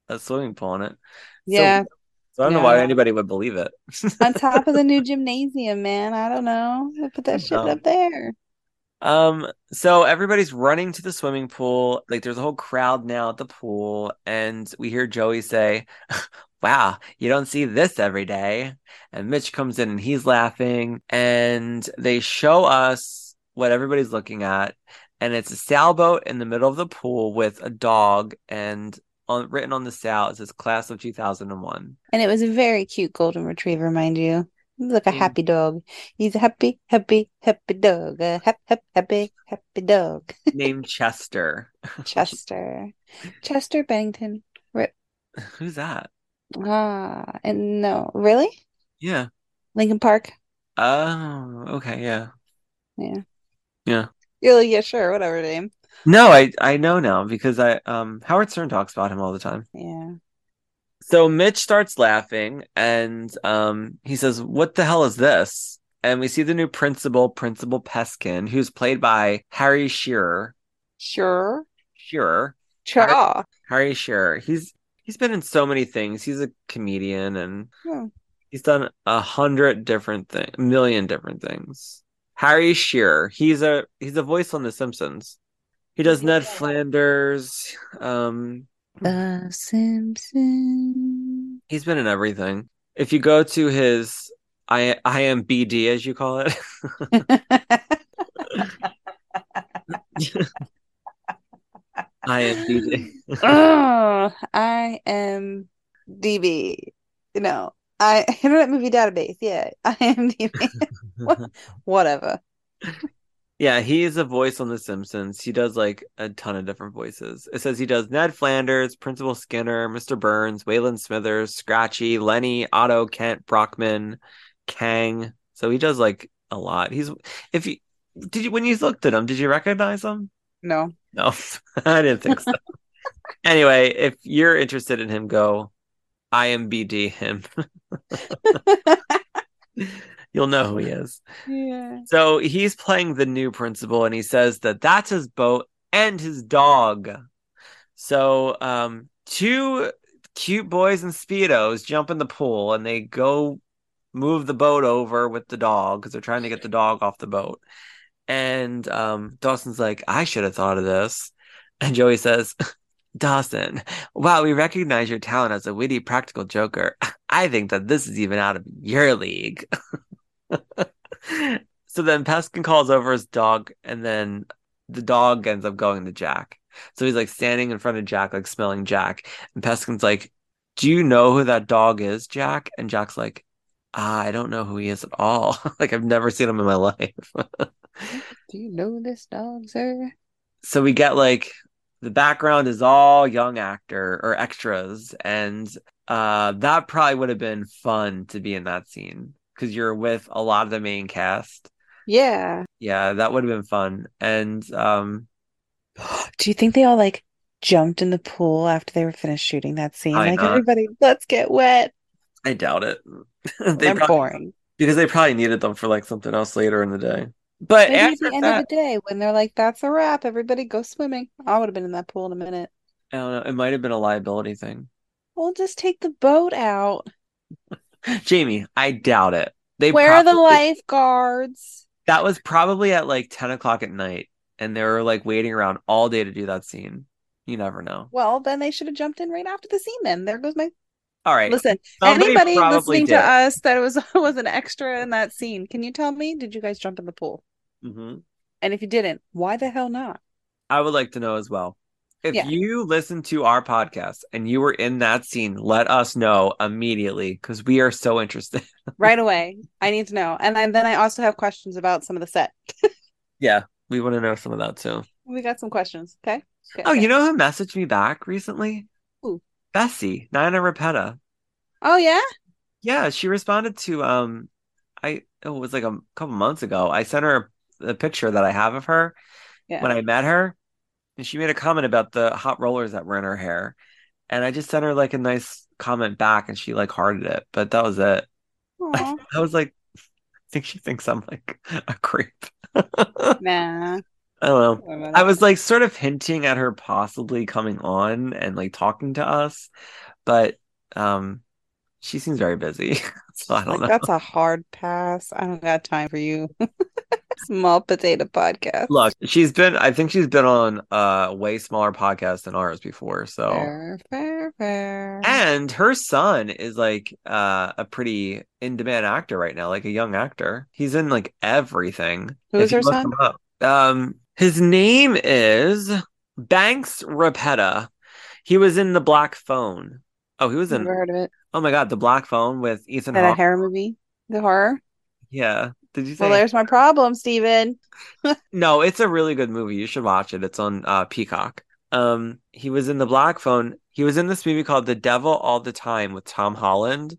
A: a swimming pool in it.
B: Yeah,
A: so I don't know why anybody would believe it.
B: on top of the new gymnasium, man. I don't know. They put that shit
A: Dumb.
B: up there.
A: Um, so everybody's running to the swimming pool. Like there's a whole crowd now at the pool, and we hear Joey say, Wow, you don't see this every day. And Mitch comes in and he's laughing, and they show us what everybody's looking at, and it's a sailboat in the middle of the pool with a dog, and on written on the sail it says class of 2001.
B: And it was a very cute golden retriever, mind you. He was like a
A: Mm.
B: happy dog. He's a happy, happy, happy dog. A happy, hap, happy, happy dog.
A: Named Chester.
B: Chester. Chester Bennington. Rip.
A: Who's that?
B: Ah, and no, really?
A: Yeah.
B: Linkin Park?
A: Oh, okay, yeah.
B: Yeah.
A: Yeah.
B: You're like, yeah, sure, whatever name.
A: No, I I know now because I um Howard Stern talks about him all the time.
B: Yeah.
A: So Mitch starts laughing and um he says, "What the hell is this?" And we see the new principal, Principal Peskin, who's played by Harry Shearer.
B: Sure.
A: Shearer,
B: Cha.
A: Harry Shearer. He's he's been in so many things. He's a comedian and
B: Hmm.
A: he's done a hundred different things, million different things. Harry Shearer. He's a he's a voice on The Simpsons. He does Ned Flanders. Um,
B: The Simpsons.
A: he's been in everything. If you go to his I IMBD as you call it, IMBD.
B: oh, I am DB. No, I Internet Movie Database. Yeah, I am DB. Whatever.
A: Yeah, he is a voice on The Simpsons. He does like a ton of different voices. It says he does Ned Flanders, Principal Skinner, Mr. Burns, Waylon Smithers, Scratchy, Lenny, Otto, Kent, Brockman, Kang. So he does like a lot. He's if you did you when you looked at him, did you recognize him?
B: No.
A: No, I didn't think so. anyway, if you're interested in him, go IMBD him. You'll know who he is.
B: yeah.
A: So he's playing the new principal, and he says that that's his boat and his dog. So, um, two cute boys in speedos jump in the pool, and they go move the boat over with the dog because they're trying to get the dog off the boat. And um, Dawson's like, "I should have thought of this," and Joey says. Dawson, wow, we recognize your talent as a witty, practical joker. I think that this is even out of your league. so then Peskin calls over his dog, and then the dog ends up going to Jack. So he's like standing in front of Jack, like smelling Jack. And Peskin's like, Do you know who that dog is, Jack? And Jack's like, ah, I don't know who he is at all. like, I've never seen him in my life.
B: Do you know this dog, sir?
A: so we get like the background is all young actor or extras and uh that probably would have been fun to be in that scene because you're with a lot of the main cast
B: Yeah.
A: yeah that would have been fun and um
B: Do you think they all like jumped in the pool after they were finished shooting that scene? Like
A: not.
B: everybody, let's get wet.
A: i doubt it they
B: They're
A: probably,
B: boring.
A: because they probably needed them for like something else later in the day but
B: Maybe at the end
A: that
B: of the day, when they're like, "That's a wrap," everybody go swimming. I would have been in that pool in a minute.
A: i don't know it might have been a liability thing
B: We'll just take the boat out.
A: jamie i doubt it they
B: Where are the
A: probably-
B: lifeguards?
A: that was probably at like 10 o'clock at night and they were like waiting around all day to do that scene you never know
B: Well, then they should have jumped in right after the scene. Then there goes my
A: all right
B: listen.
A: Somebody
B: anybody listening
A: did.
B: to us that was was an extra in that scene, can you tell me? Did you guys jump in the pool?
A: Mhm.
B: And if you didn't, why the hell not?
A: i would like to know as well if
B: Yeah.
A: you listen to our podcast and you were in that scene let us know immediately because we are so interested
B: Right away, I need to know. And then, I also have questions about some of the set.
A: yeah we want to know some of that too
B: We got some questions. Okay. Okay,
A: oh
B: okay.
A: you know who messaged me back recently
B: Who?
A: bessie nina Repeta
B: Oh yeah.
A: yeah she responded to um i it was like a couple months ago i sent her a picture that i have of her
B: Yeah.
A: when I met her, and she made a comment about the hot rollers that were in her hair, and I just sent her like a nice comment back, and she like hearted it, but that was it.
B: Aw.
A: I was like, I think she thinks I'm like a creep.
B: Nah.
A: I don't know. I was like sort of hinting at her possibly coming on and like talking to us, but um, she seems very busy, so I don't
B: like
A: know.
B: that's a hard pass. I don't got time for you. Small potato podcast.
A: Look, she's been. I think she's been on a way smaller podcast than ours before, so.
B: Fair, fair, fair.
A: And her son is like uh, a pretty in demand actor right now, like a young actor. He's in like everything.
B: Who's her son?
A: Um, his name is Banks Repeta. He was in the Black Phone. Oh, he was in.
B: Never heard of it.
A: Oh my God, the Black Phone with Ethan
B: that a horror movie? The horror?
A: Yeah. Did you say?
B: Well, there's my problem, Steven.
A: No, it's a really good movie. You should watch it. It's on uh, Peacock. Um, he was in the Black Phone. He was in this movie called The Devil All the Time with Tom Holland.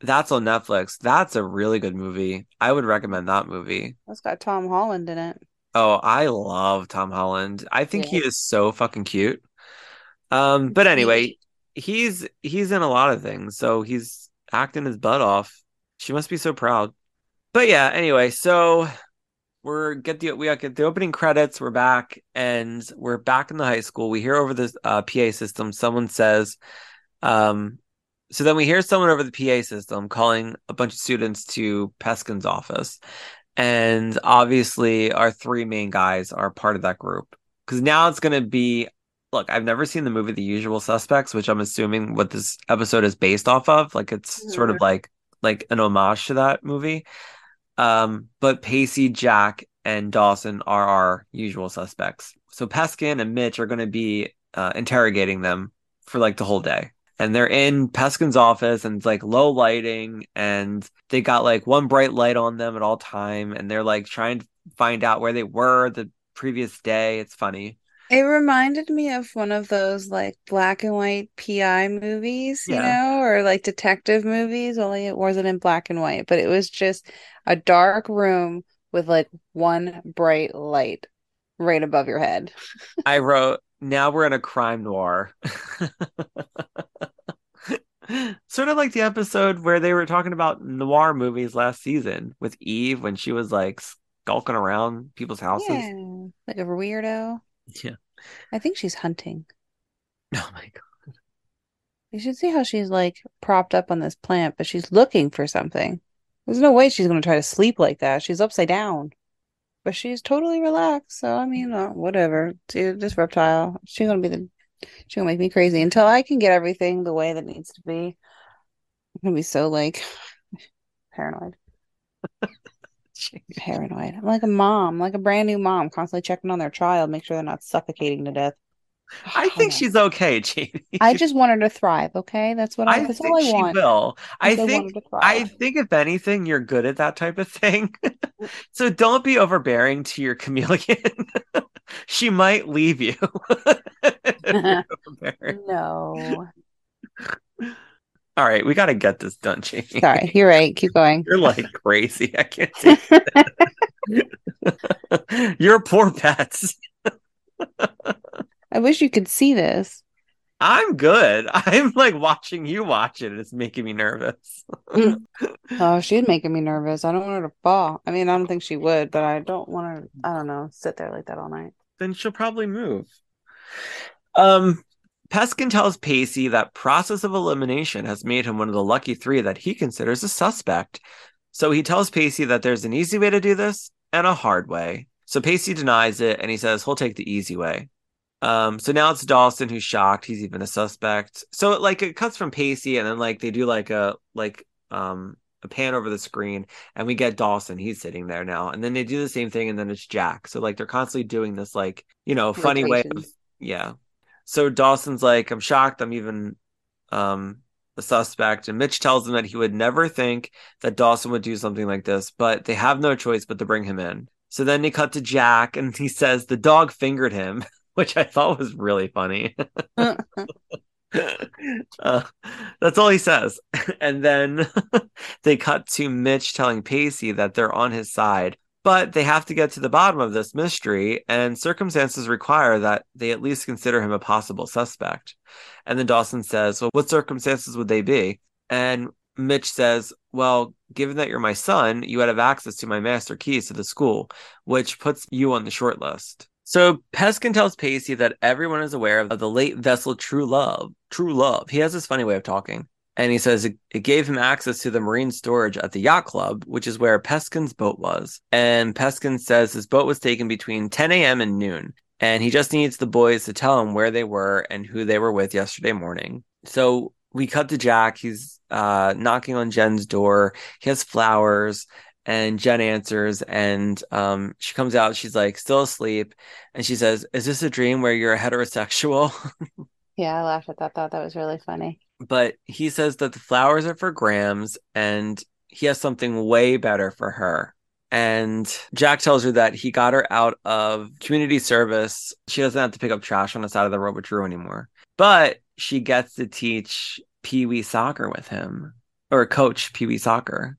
A: That's on Netflix. That's a really good movie. I would recommend that movie.
B: That's got Tom Holland in it.
A: Oh, I love Tom Holland. I think he is so fucking cute. Um, but anyway, he's he's in a lot of things, so he's acting his butt off. She must be so proud. But yeah, anyway, so we're get the we get the opening credits. We're back, and we're back in the high school. We hear over the uh, PA system. Someone says, um, so then we hear someone over the PA system calling a bunch of students to Peskin's office, And obviously, our three main guys are part of that group. Because now it's going to be look, I've never seen the movie The Usual Suspects, which I'm assuming what this episode is based off of. Like it's mm-hmm. sort of like like an homage to that movie. Um, but Pacey, Jack, and Dawson are our usual suspects. So Peskin and Mitch are going to be uh, interrogating them for like the whole day. And they're in Peskin's office and it's like low lighting and they got like one bright light on them at all time and they're like trying to find out where they were the previous day. It's funny.
B: It reminded me of one of those like black and white PI movies, you yeah. know, or like detective movies, only it wasn't in black and white, but it was just a dark room with like one bright light right above your head.
A: I wrote, now we're in a crime noir. sort of like the episode where they were talking about noir movies last season with Eve when she was like skulking around people's houses. Yeah,
B: like a weirdo.
A: Yeah.
B: I think she's hunting.
A: Oh my god.
B: You should see how she's like propped up on this plant, but she's looking for something. There's no way she's going to try to sleep like that. She's upside down. But she's totally relaxed. So, I mean, uh, whatever. Dude, this reptile, she's going to be the, she's going to make me crazy until I can get everything the way that needs to be. I'm going to be so like paranoid. paranoid. I'm like a mom, like a brand new mom, constantly checking on their child, make sure they're not suffocating to death.
A: I oh, think she's okay, Jamie.
B: I just want her to thrive. Okay, that's what I. I that's all I
A: she
B: want.
A: will. I think. I think if anything, you're good at that type of thing. so don't be overbearing to your chameleon. she might leave you.
B: no.
A: All right, we got to get this done, Jamie.
B: Sorry, you're right. Keep going.
A: You're like crazy. I can't take You're poor pets.
B: I wish you could see this.
A: I'm good. I'm like watching you watch it. It's making me nervous.
B: Oh, she's making me nervous. I don't want her to fall. I mean, I don't think she would, but I don't want her. I don't know, sit there like that all night.
A: Then she'll probably move. Um, Peskin tells Pacey that process of elimination has made him one of the lucky three that he considers a suspect. So he tells Pacey that there's an easy way to do this and a hard way. So Pacey denies it and he says he'll take the easy way. Um, so now it's Dawson who's shocked he's even a suspect. So like it cuts from Pacey and then like they do like a like um a pan over the screen and we get Dawson. He's sitting there now. And then they do the same thing and then it's Jack. So like they're constantly doing this like, you know, funny way of yeah, so Dawson's like, I'm shocked. I'm even um, a suspect. And Mitch tells him that he would never think that Dawson would do something like this, but they have no choice but to bring him in. So then they cut to Jack and he says the dog fingered him, which I thought was really funny. uh, that's all he says. And then they cut to Mitch telling Pacey that they're on his side but they have to get to the bottom of this mystery, and circumstances require that they at least consider him a possible suspect. And then Dawson says, Well, what circumstances would they be? And Mitch says, Well, given that you're my son, you would have access to my master keys to the school, which puts you on the short list. So Peskin tells Pacey that everyone is aware of the late vessel True Love. True Love. He has this funny way of talking and he says it, gave him access to the marine storage at the yacht club, which is where Peskin's boat was. And Peskin says his boat was taken between 10 a.m. and noon, and he just needs the boys to tell him where they were and who they were with yesterday morning. So we cut to Jack. He's uh, knocking on Jen's door. He has flowers, and Jen answers, and um, she comes out. She's like still asleep, and she says, "Is this a dream where you're a heterosexual?"
B: yeah, I laughed at that. Thought that was really funny
A: but he says that the flowers are for Grams and he has something way better for her. And Jack tells her that he got her out of community service. She doesn't have to pick up trash on the side of the road with Drew anymore. But she gets to teach Pee Wee soccer with him or coach Pee Wee soccer.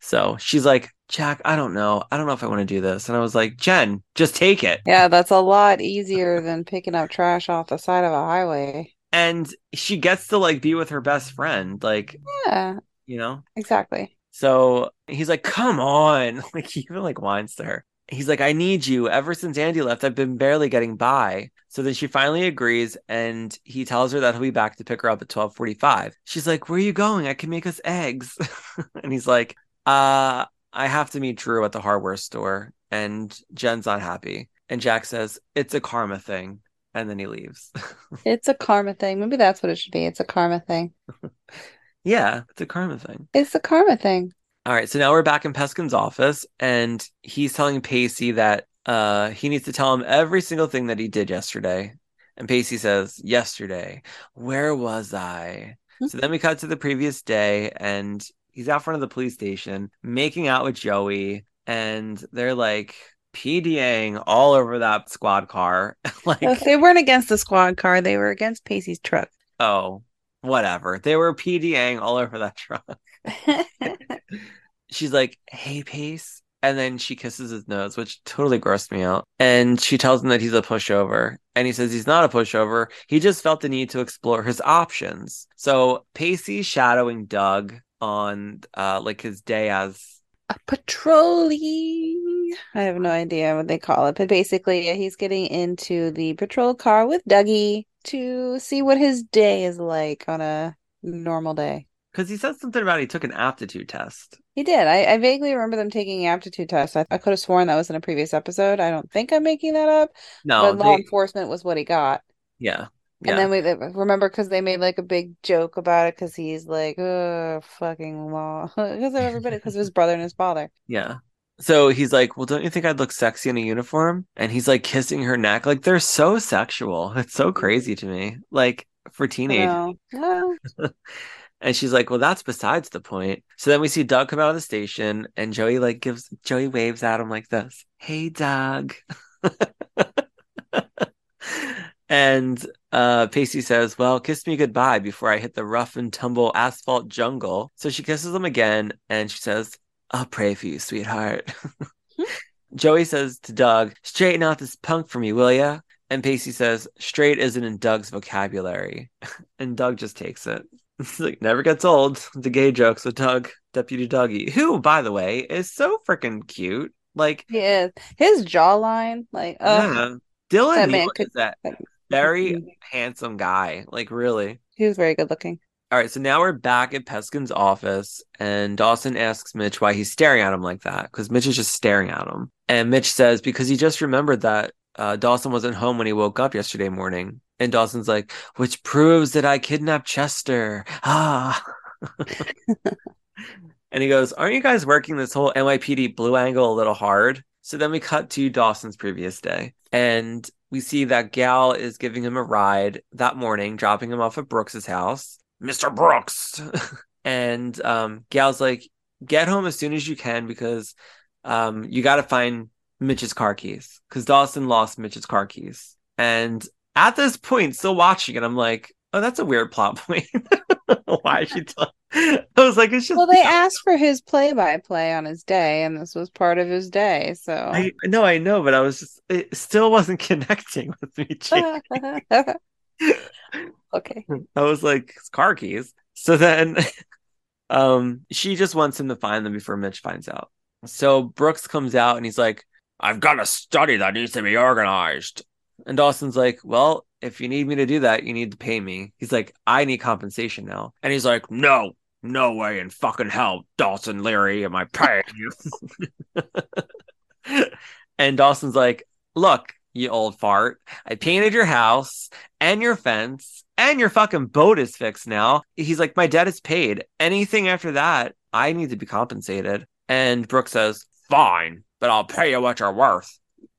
A: So she's like, Jack, I don't know. I don't know if I want to do this. And I was like, Jen, just take it.
B: Yeah, that's a lot easier than picking up trash off the side of a highway
A: and she gets to like be with her best friend like
B: yeah.
A: you know?
B: Exactly.
A: So he's like come on. Like he even like whines to her. He's like i need you. Ever since andy left i've been barely getting by. So then she finally agrees and he tells her that he'll be back to pick her up at 1245 she's like where are you going? I can make us eggs. And he's like uh I have to meet Drew at the hardware store, and Jen's not happy. And Jack says, It's a karma thing. And then he leaves.
B: It's a karma thing. Maybe that's what it should be. It's a karma thing.
A: yeah, it's a karma thing.
B: It's a karma thing.
A: All right, so now we're back in Peskin's office, and he's telling Pacey that uh, he needs to tell him every single thing that he did yesterday. And Pacey says, Yesterday, where was I? So then we cut to the previous day, and he's out front of the police station making out with Joey, and they're like PDAing all over that squad car. like,
B: Well, they weren't against the squad car. They were against Pacey's truck.
A: oh, whatever. They were PDAing all over that truck. She's like, Hey, Pace. And then she kisses his nose, which totally grossed me out. And she tells him that he's a pushover. And he says he's not a pushover. He just felt the need to explore his options. So Pacey's shadowing Doug on uh like his day as
B: a patrollee. I have no idea what they call it, but basically, he's getting into the patrol car with Dougie to see what his day is like on a normal day.
A: because he said something about he took an aptitude test.
B: He did. I, I vaguely remember them taking aptitude tests. I, I could have sworn that was in a previous episode. I don't think I'm making that up,
A: No,
B: but law
A: they-
B: enforcement was what he got.
A: yeah.
B: And then we remember because they made like a big joke about it because he's like, oh, fucking law. Because of everybody, because of his brother and his father.
A: Yeah. So he's like, Well, don't you think I'd look sexy in a uniform? And he's like kissing her neck. Like they're so sexual. It's so crazy to me. Like for
B: teenage.
A: And she's like, Well, that's besides the point. So then we see Doug come out of the station and Joey like gives Joey waves at him like this. Hey Doug. and uh Pacey says, Well, kiss me goodbye before I hit the rough and tumble asphalt jungle. So she kisses him again and she says, I'll pray for you, sweetheart. Joey says to Doug, Straighten out this punk for me, will ya? And Pacey says, Straight isn't in Doug's vocabulary. and Doug just takes it. It's like never gets old. The gay jokes with Doug, Deputy Dougie, who, by the way, is so freaking cute. Like,
B: he is. His jawline, like, oh,
A: yeah, Dylan
B: that man could-
A: that very handsome guy. Like, really.
B: he was very good looking.
A: All right, so now we're back at Peskin's office, and Dawson asks Mitch why he's staring at him like that, because Mitch is just staring at him. And Mitch says, because he just remembered that uh, Dawson wasn't home when he woke up yesterday morning. And Dawson's like, which proves that I kidnapped Chester. Ah. and he goes, Aren't you guys working this whole NYPD blue angle a little hard? So then we cut to Dawson's previous day, and we see that Gale is giving him a ride that morning, dropping him off at Brooks's house. Mr. Brooks. and um, Gale's like, get home as soon as you can because um, you got to find Mitch's car keys because Dawson lost Mitch's car keys. And at this point, still watching it, I'm like, oh, that's a weird plot point. Why is she? Tell- I was like, it's just.
B: Well, they asked for his play-by-play on his day, and this was part of his day. So,
A: I no, I know, but I was just it still wasn't connecting with me.
B: Okay.
A: I was like, "It's car keys. So then um she just wants him to find them before Mitch finds out. So Brooks comes out and he's like, I've got a study that needs to be organized. And Dawson's like, Well, if you need me to do that, you need to pay me. He's like, I need compensation now. And he's like, No, no way in fucking hell, Dawson Leary, am I paying you? and Dawson's like, Look, you old fart. I painted your house and your fence and your fucking boat is fixed now. He's like, my debt is paid. Anything after that, I need to be compensated. And Brooke says, fine, but I'll pay you what you're worth.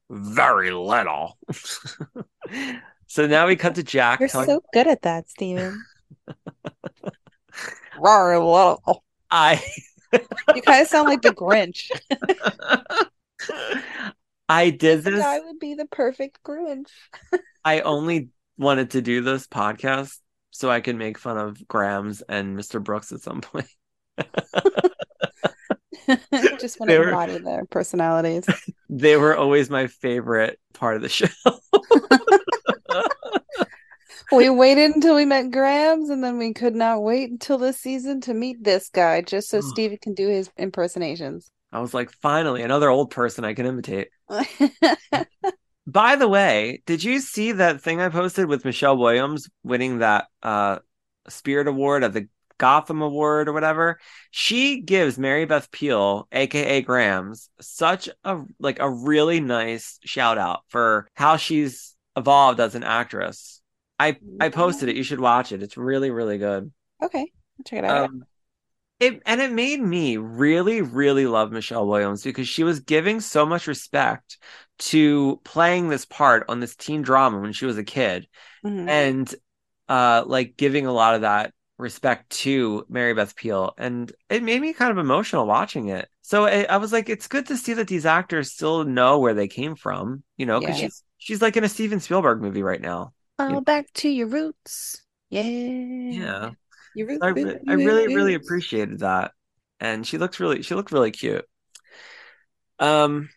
A: Very little. so now we cut to Jack.
B: You're
A: telling-
B: so good at that, Steven. Little.
A: I
B: You kind of sound like the Grinch.
A: I did
B: This I would be the perfect Grinch.
A: I only wanted to do this podcast so I can make fun of Grams and Mr. Brooks at some point.
B: Just want to embody their personalities.
A: They were always my favorite part of the show.
B: We waited until we met Grams, and then we could not wait until this season to meet this guy, just so Steve can do his impersonations.
A: I was like, finally, another old person I can imitate. By the way, did you see that thing I posted with Michelle Williams winning that uh Spirit Award at the Gotham Award or whatever. She gives Mary Beth Peil, aka Grams, such a like a really nice shout out for how she's evolved as an actress. I I posted it. You should watch it. It's really really good.
B: Okay, I'll check it out.
A: Um, it and it made me really really love Michelle Williams because she was giving so much respect to playing this part on this teen drama when she was a kid
B: Mhm.
A: and uh like giving a lot of that respect to Mary Beth Peil and it made me kind of emotional watching it. So I, I was like it's good to see that these actors still know where they came from, you know, cuz
B: Yeah.
A: she's she's like in a Steven Spielberg movie right now.
B: All back to your roots. Yeah.
A: Yeah.
B: Your roots.
A: I, re- I really really appreciated that and she looks really she looked really cute um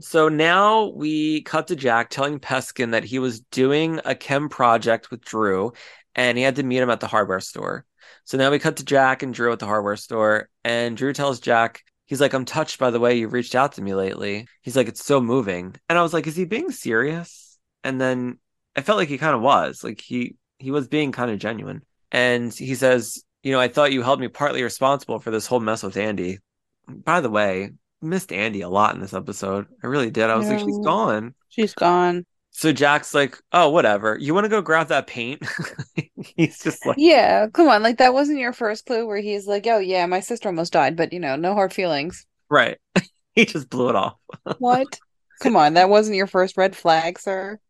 A: so now we cut to jack telling peskin that he was doing a chem project with drew and he had to meet him at the hardware store so now we cut to jack and drew at the hardware store and drew tells jack he's like i'm touched by the way you've reached out to me lately he's like it's so moving and i was like is he being serious and then i felt like he kind of was like he he was being kind of genuine and he says, you know, I thought you held me partly responsible for this whole mess with Andy. By the way, missed Andy a lot in this episode. I really did. I was like, she's gone.
B: She's gone.
A: So Jack's like, oh, whatever. You want to go grab that paint? He's just like,
B: Yeah, come on. Like that wasn't your first clue where he's like, "Oh yeah, my sister almost died, but you know, no hard feelings."
A: right. he just blew it off.
B: What? come on, that wasn't your first red flag, sir.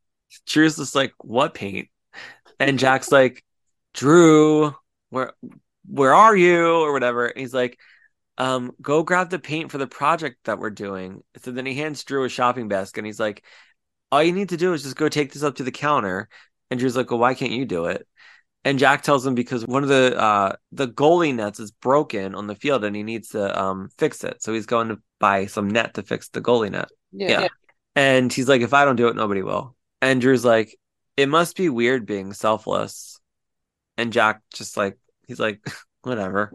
A: Drew's just like, what paint? And Jack's like, Drew, where where are you? Or whatever. And he's like, um, go grab the paint for the project that we're doing. So then he hands Drew a shopping basket and he's like, All you need to do is just go take this up to the counter. And Drew's like, Well, why can't you do it? And Jack tells him because one of the uh the goalie nets is broken on the field and he needs to um fix it. So he's going to buy some net to fix the goalie net. Yeah. And he's like, if I don't do it, nobody will. And Drew's like, it must be weird being selfless. And Jack just like, he's like, whatever.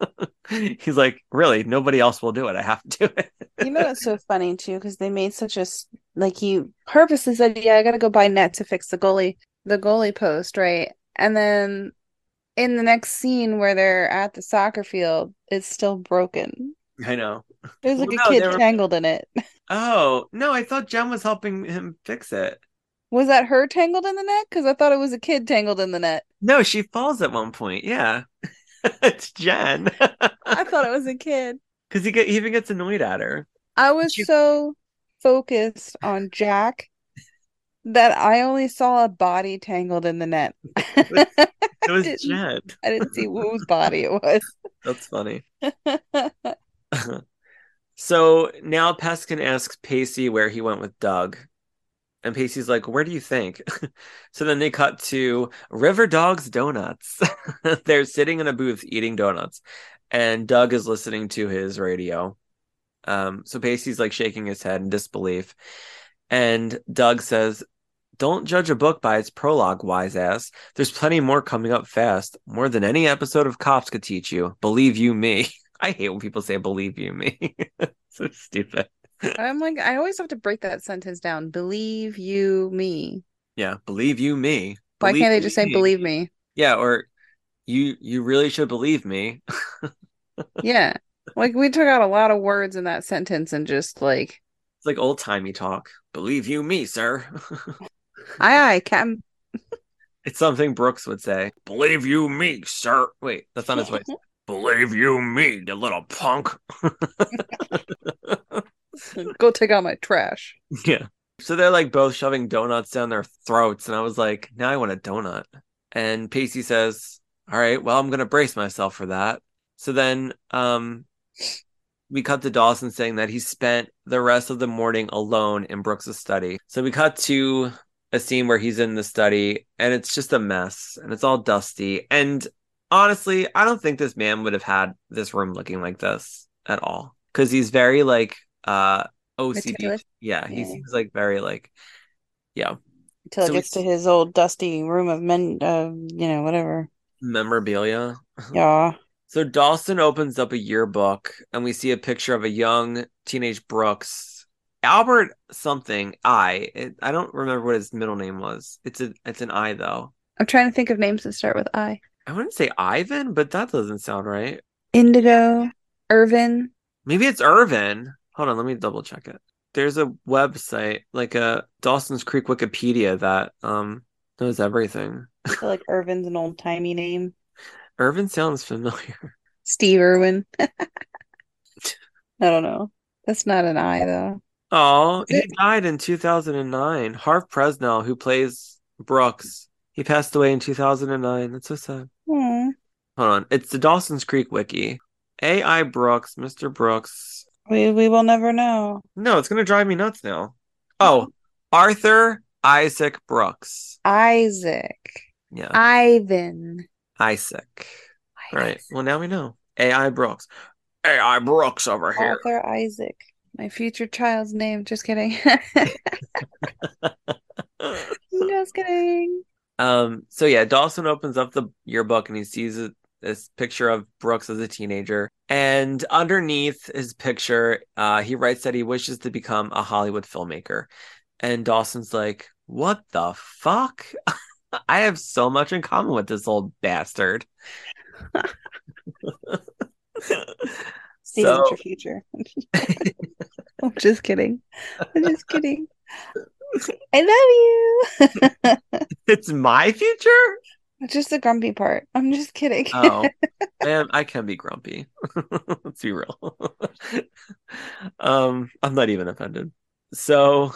A: he's like, really, nobody else will do it. I have to do it.
B: You know it's so funny too because they made such a like he purposely said, "Yeah, I gotta go buy net to fix the goalie, the goalie post, right?" And then in the next scene where they're at the soccer field, it's still broken.
A: I know.
B: There's like
A: Well,
B: a
A: no,
B: kid
A: were-
B: tangled in it.
A: Oh, no, I thought Jen was helping him fix it.
B: Was that her tangled in the net? Because I thought it was a kid tangled in the net.
A: No, she falls at one point. Yeah. it's Jen.
B: I thought it was a kid.
A: Because he, get, he even gets annoyed at her.
B: I was
A: You-
B: so focused on Jack that I only saw a body tangled in the net.
A: It was
B: didn't-
A: Jen.
B: I didn't see whose body it was.
A: That's funny. So now Peskin asks Pacey where he went with Doug. And Pacey's like, Where do you think? so then they cut to River Dogs Donuts. They're sitting in a booth eating donuts. And Doug is listening to his radio. Um, so Pacey's like shaking his head in disbelief. And Doug says, Don't judge a book by its prologue, wise ass. There's plenty more coming up fast. More than any episode of Cops could teach you. Believe you me. I hate when people say believe you me. so stupid.
B: I'm like, I always have to break that sentence down. Believe you me.
A: Yeah, believe you me.
B: Why
A: Believe
B: can't they just say
A: me.
B: believe me?
A: Yeah, or you you really should believe me.
B: Yeah. Like we took out a lot of words in that sentence and just like,
A: It's like old timey talk. Believe you me, sir.
B: aye, aye, Captain.
A: it's something Brooks would say. Believe you me, sir. Wait, that's not his voice. Believe you me, you little punk.
B: Go take out my trash.
A: Yeah. So they're like both shoving donuts down their throats, and I was like, now I want a donut. And Pacey says, All right, well, I'm gonna brace myself for that. So then um we cut to Dawson saying that he spent the rest of the morning alone in Brooks' study. So we cut to a scene where he's in the study and it's just a mess and it's all dusty. And honestly, I don't think this man would have had this room looking like this at all. Cause he's very like uh OCD. Yeah, he
B: Yeah.
A: seems like very like yeah,
B: Until
A: So
B: it gets to his old dusty room of men, uh, you know, whatever.
A: memorabilia.
B: Yeah.
A: So Dawson opens up a yearbook and we see a picture of a young teenage Brooks. Albert something I it, I don't remember what his middle name was. It's a it's an I though.
B: I'm trying to think of names that start with I.
A: I wouldn't say Ivan, but that doesn't sound right.
B: Indigo, Irvin.
A: Maybe it's Irvin. Hold on, let me double check it. There's a website, like a Dawson's Creek Wikipedia that um knows everything.
B: I like Irvin's an old timey name.
A: Irvin sounds familiar.
B: Steve Irwin. I don't know. That's not an I though.
A: Oh, he died in 2009. Harve Presnell, who plays Brooks, he passed away in 2009. That's so sad.
B: Hmm.
A: Hold on, it's the Dawson's Creek wiki. A.I. Brooks, Mr. Brooks.
B: We we will never know.
A: No, it's gonna drive me nuts now. Oh, Arthur Isaac Brooks.
B: Isaac.
A: Yeah,
B: Ivan.
A: Isaac. All right. Well, now we know. A.I. Brooks. A.I. Brooks over here.
B: Arthur Isaac. My future child's name. Just kidding. Just kidding.
A: Um, so yeah, Dawson opens up the yearbook and he sees a, this picture of Brooks as a teenager. And underneath his picture, uh, he writes that he wishes to become a Hollywood filmmaker. And Dawson's like, What the fuck? I have so much in common with this old bastard.
B: Steven,
A: So-
B: your future. I'm just kidding. I'm just kidding. I love you.
A: It's my future?
B: Just the grumpy part. I'm just kidding.
A: Oh, man, I can be grumpy. Let's be real. um, I'm not even offended. So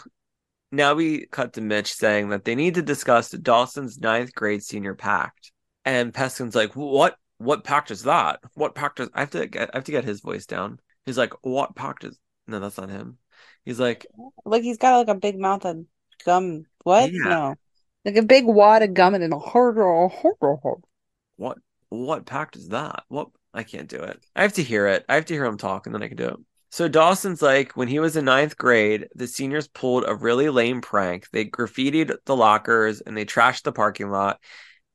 A: now we cut to Mitch saying that they need to discuss Dawson's ninth grade senior pact, and Peskin's like, "What? What pact is that? What pact is?" I have to get, I have to get his voice down. He's like, "What pact is?" No, that's not him. He's like,
B: Like he's got like a big mouth of gum. What?
A: Yeah.
B: No. Like a big wad of gum and then a hard
A: "What? What pact is that? What?" I can't do it. I have to hear it. I have to hear him talk, and then I can do it. So Dawson's like, when he was in ninth grade, the seniors pulled a really lame prank. They graffitied the lockers and they trashed the parking lot.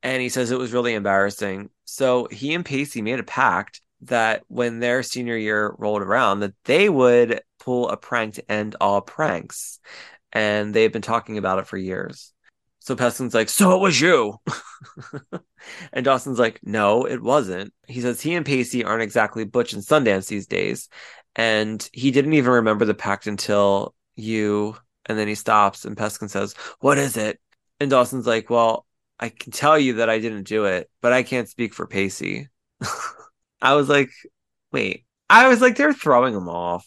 A: And he says it was really embarrassing. So he and Pacey made a pact that when their senior year rolled around, that they would pull a prank to end all pranks. And they've been talking about it for years. So Peskin's like, so it was you. and Dawson's like, no, it wasn't. He says he and Pacey aren't exactly Butch and Sundance these days. And he didn't even remember the pact until you. And then he stops and Peskin says, What is it? And Dawson's like, Well, I can tell you that I didn't do it, but I can't speak for Pacey. I was like, Wait. I was like, they're throwing him off.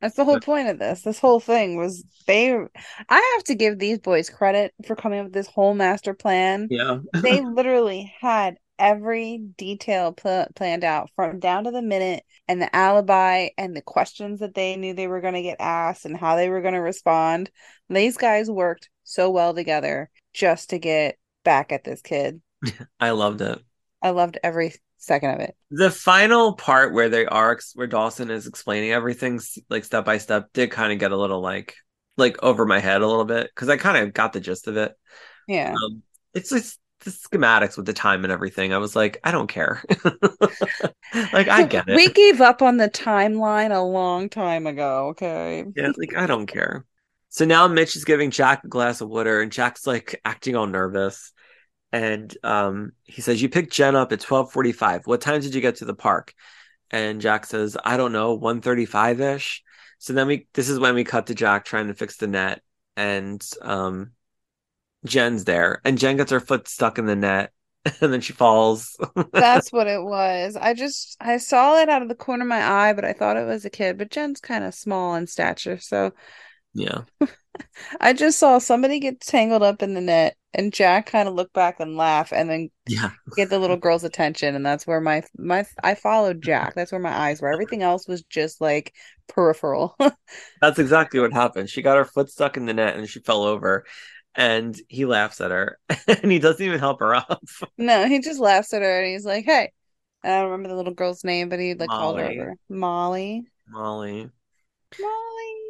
B: That's the whole point of this. This whole thing was they I have to give these boys credit for coming up with this whole master plan.
A: Yeah.
B: They literally had every detail pl- planned out from down to the minute and the alibi and the questions that they knew they were going to get asked and how they were going to respond. These guys worked so well together just to get back at this kid.
A: I loved it.
B: I loved every second of it.
A: The final part where they are where Dawson is explaining everything like step by step did kind of get a little like like over my head a little bit because I kind of got the gist of it.
B: Yeah.
A: Um, it's just the schematics with the time and everything. I was like, I don't care. like I get it.
B: We gave up on the timeline a long time ago, okay?
A: Yeah, like I don't care. So now Mitch is giving Jack a glass of water, and Jack's like acting all nervous. And um, he says, "You picked Jen up at twelve forty-five. What time did you get to the park?" And Jack says, "I don't know, one thirty-five ish." So then we, this is when we cut to Jack trying to fix the net, and um, Jen's there, and Jen gets her foot stuck in the net, and then she falls.
B: That's what it was. I just I saw it out of the corner of my eye, but I thought it was a kid. But Jen's kind of small in stature, so
A: yeah,
B: I just saw somebody get tangled up in the net, and Jack kind of look back and laugh, and then
A: yeah.
B: get the little girl's attention, and that's where my my I followed Jack. That's where my eyes were. Everything else was just like peripheral.
A: That's exactly what happened. She got her foot stuck in the net and she fell over. And he laughs at her and he doesn't even help her up.
B: no, he just laughs at her, and he's like, "Hey." I don't remember the little girl's name, but he like called her over. Molly.
A: Molly.
B: Molly.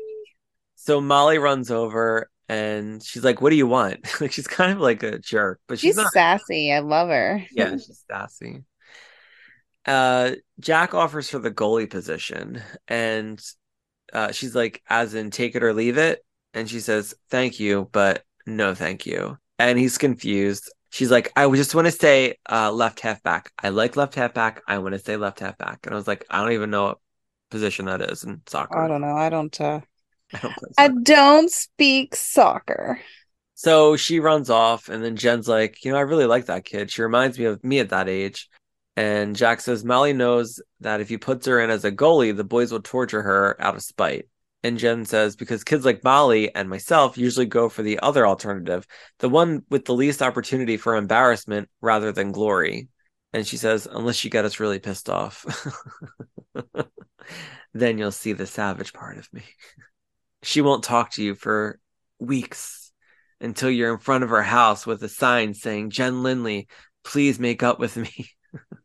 A: So Molly runs over and she's like, What do you want? like she's kind of like a jerk, but she's,
B: She's
A: not.
B: sassy. I love her.
A: Yeah, she's sassy. Uh Jack offers her the goalie position and uh she's like, as in take it or leave it. And she says, Thank you, but no thank you. And he's confused. she's like, I just want to stay uh, left half back. I like left half back. I want to stay left half back. And I was like, I don't even know what position that is in soccer.
B: I don't know. I don't. Uh,
A: I don't
B: I don't speak soccer.
A: So she runs off, and then Jen's like, you know, I really like that kid. She reminds me of me at that age. And Jack says Molly knows that if he puts her in as a goalie, the boys will torture her out of spite. And Jen says, because kids like Molly and myself usually go for the other alternative, the one with the least opportunity for embarrassment rather than glory. And she says, unless you get us really pissed off, then you'll see the savage part of me. She won't talk to you for weeks until you're in front of her house with a sign saying, Jen Lindley, please make up with me.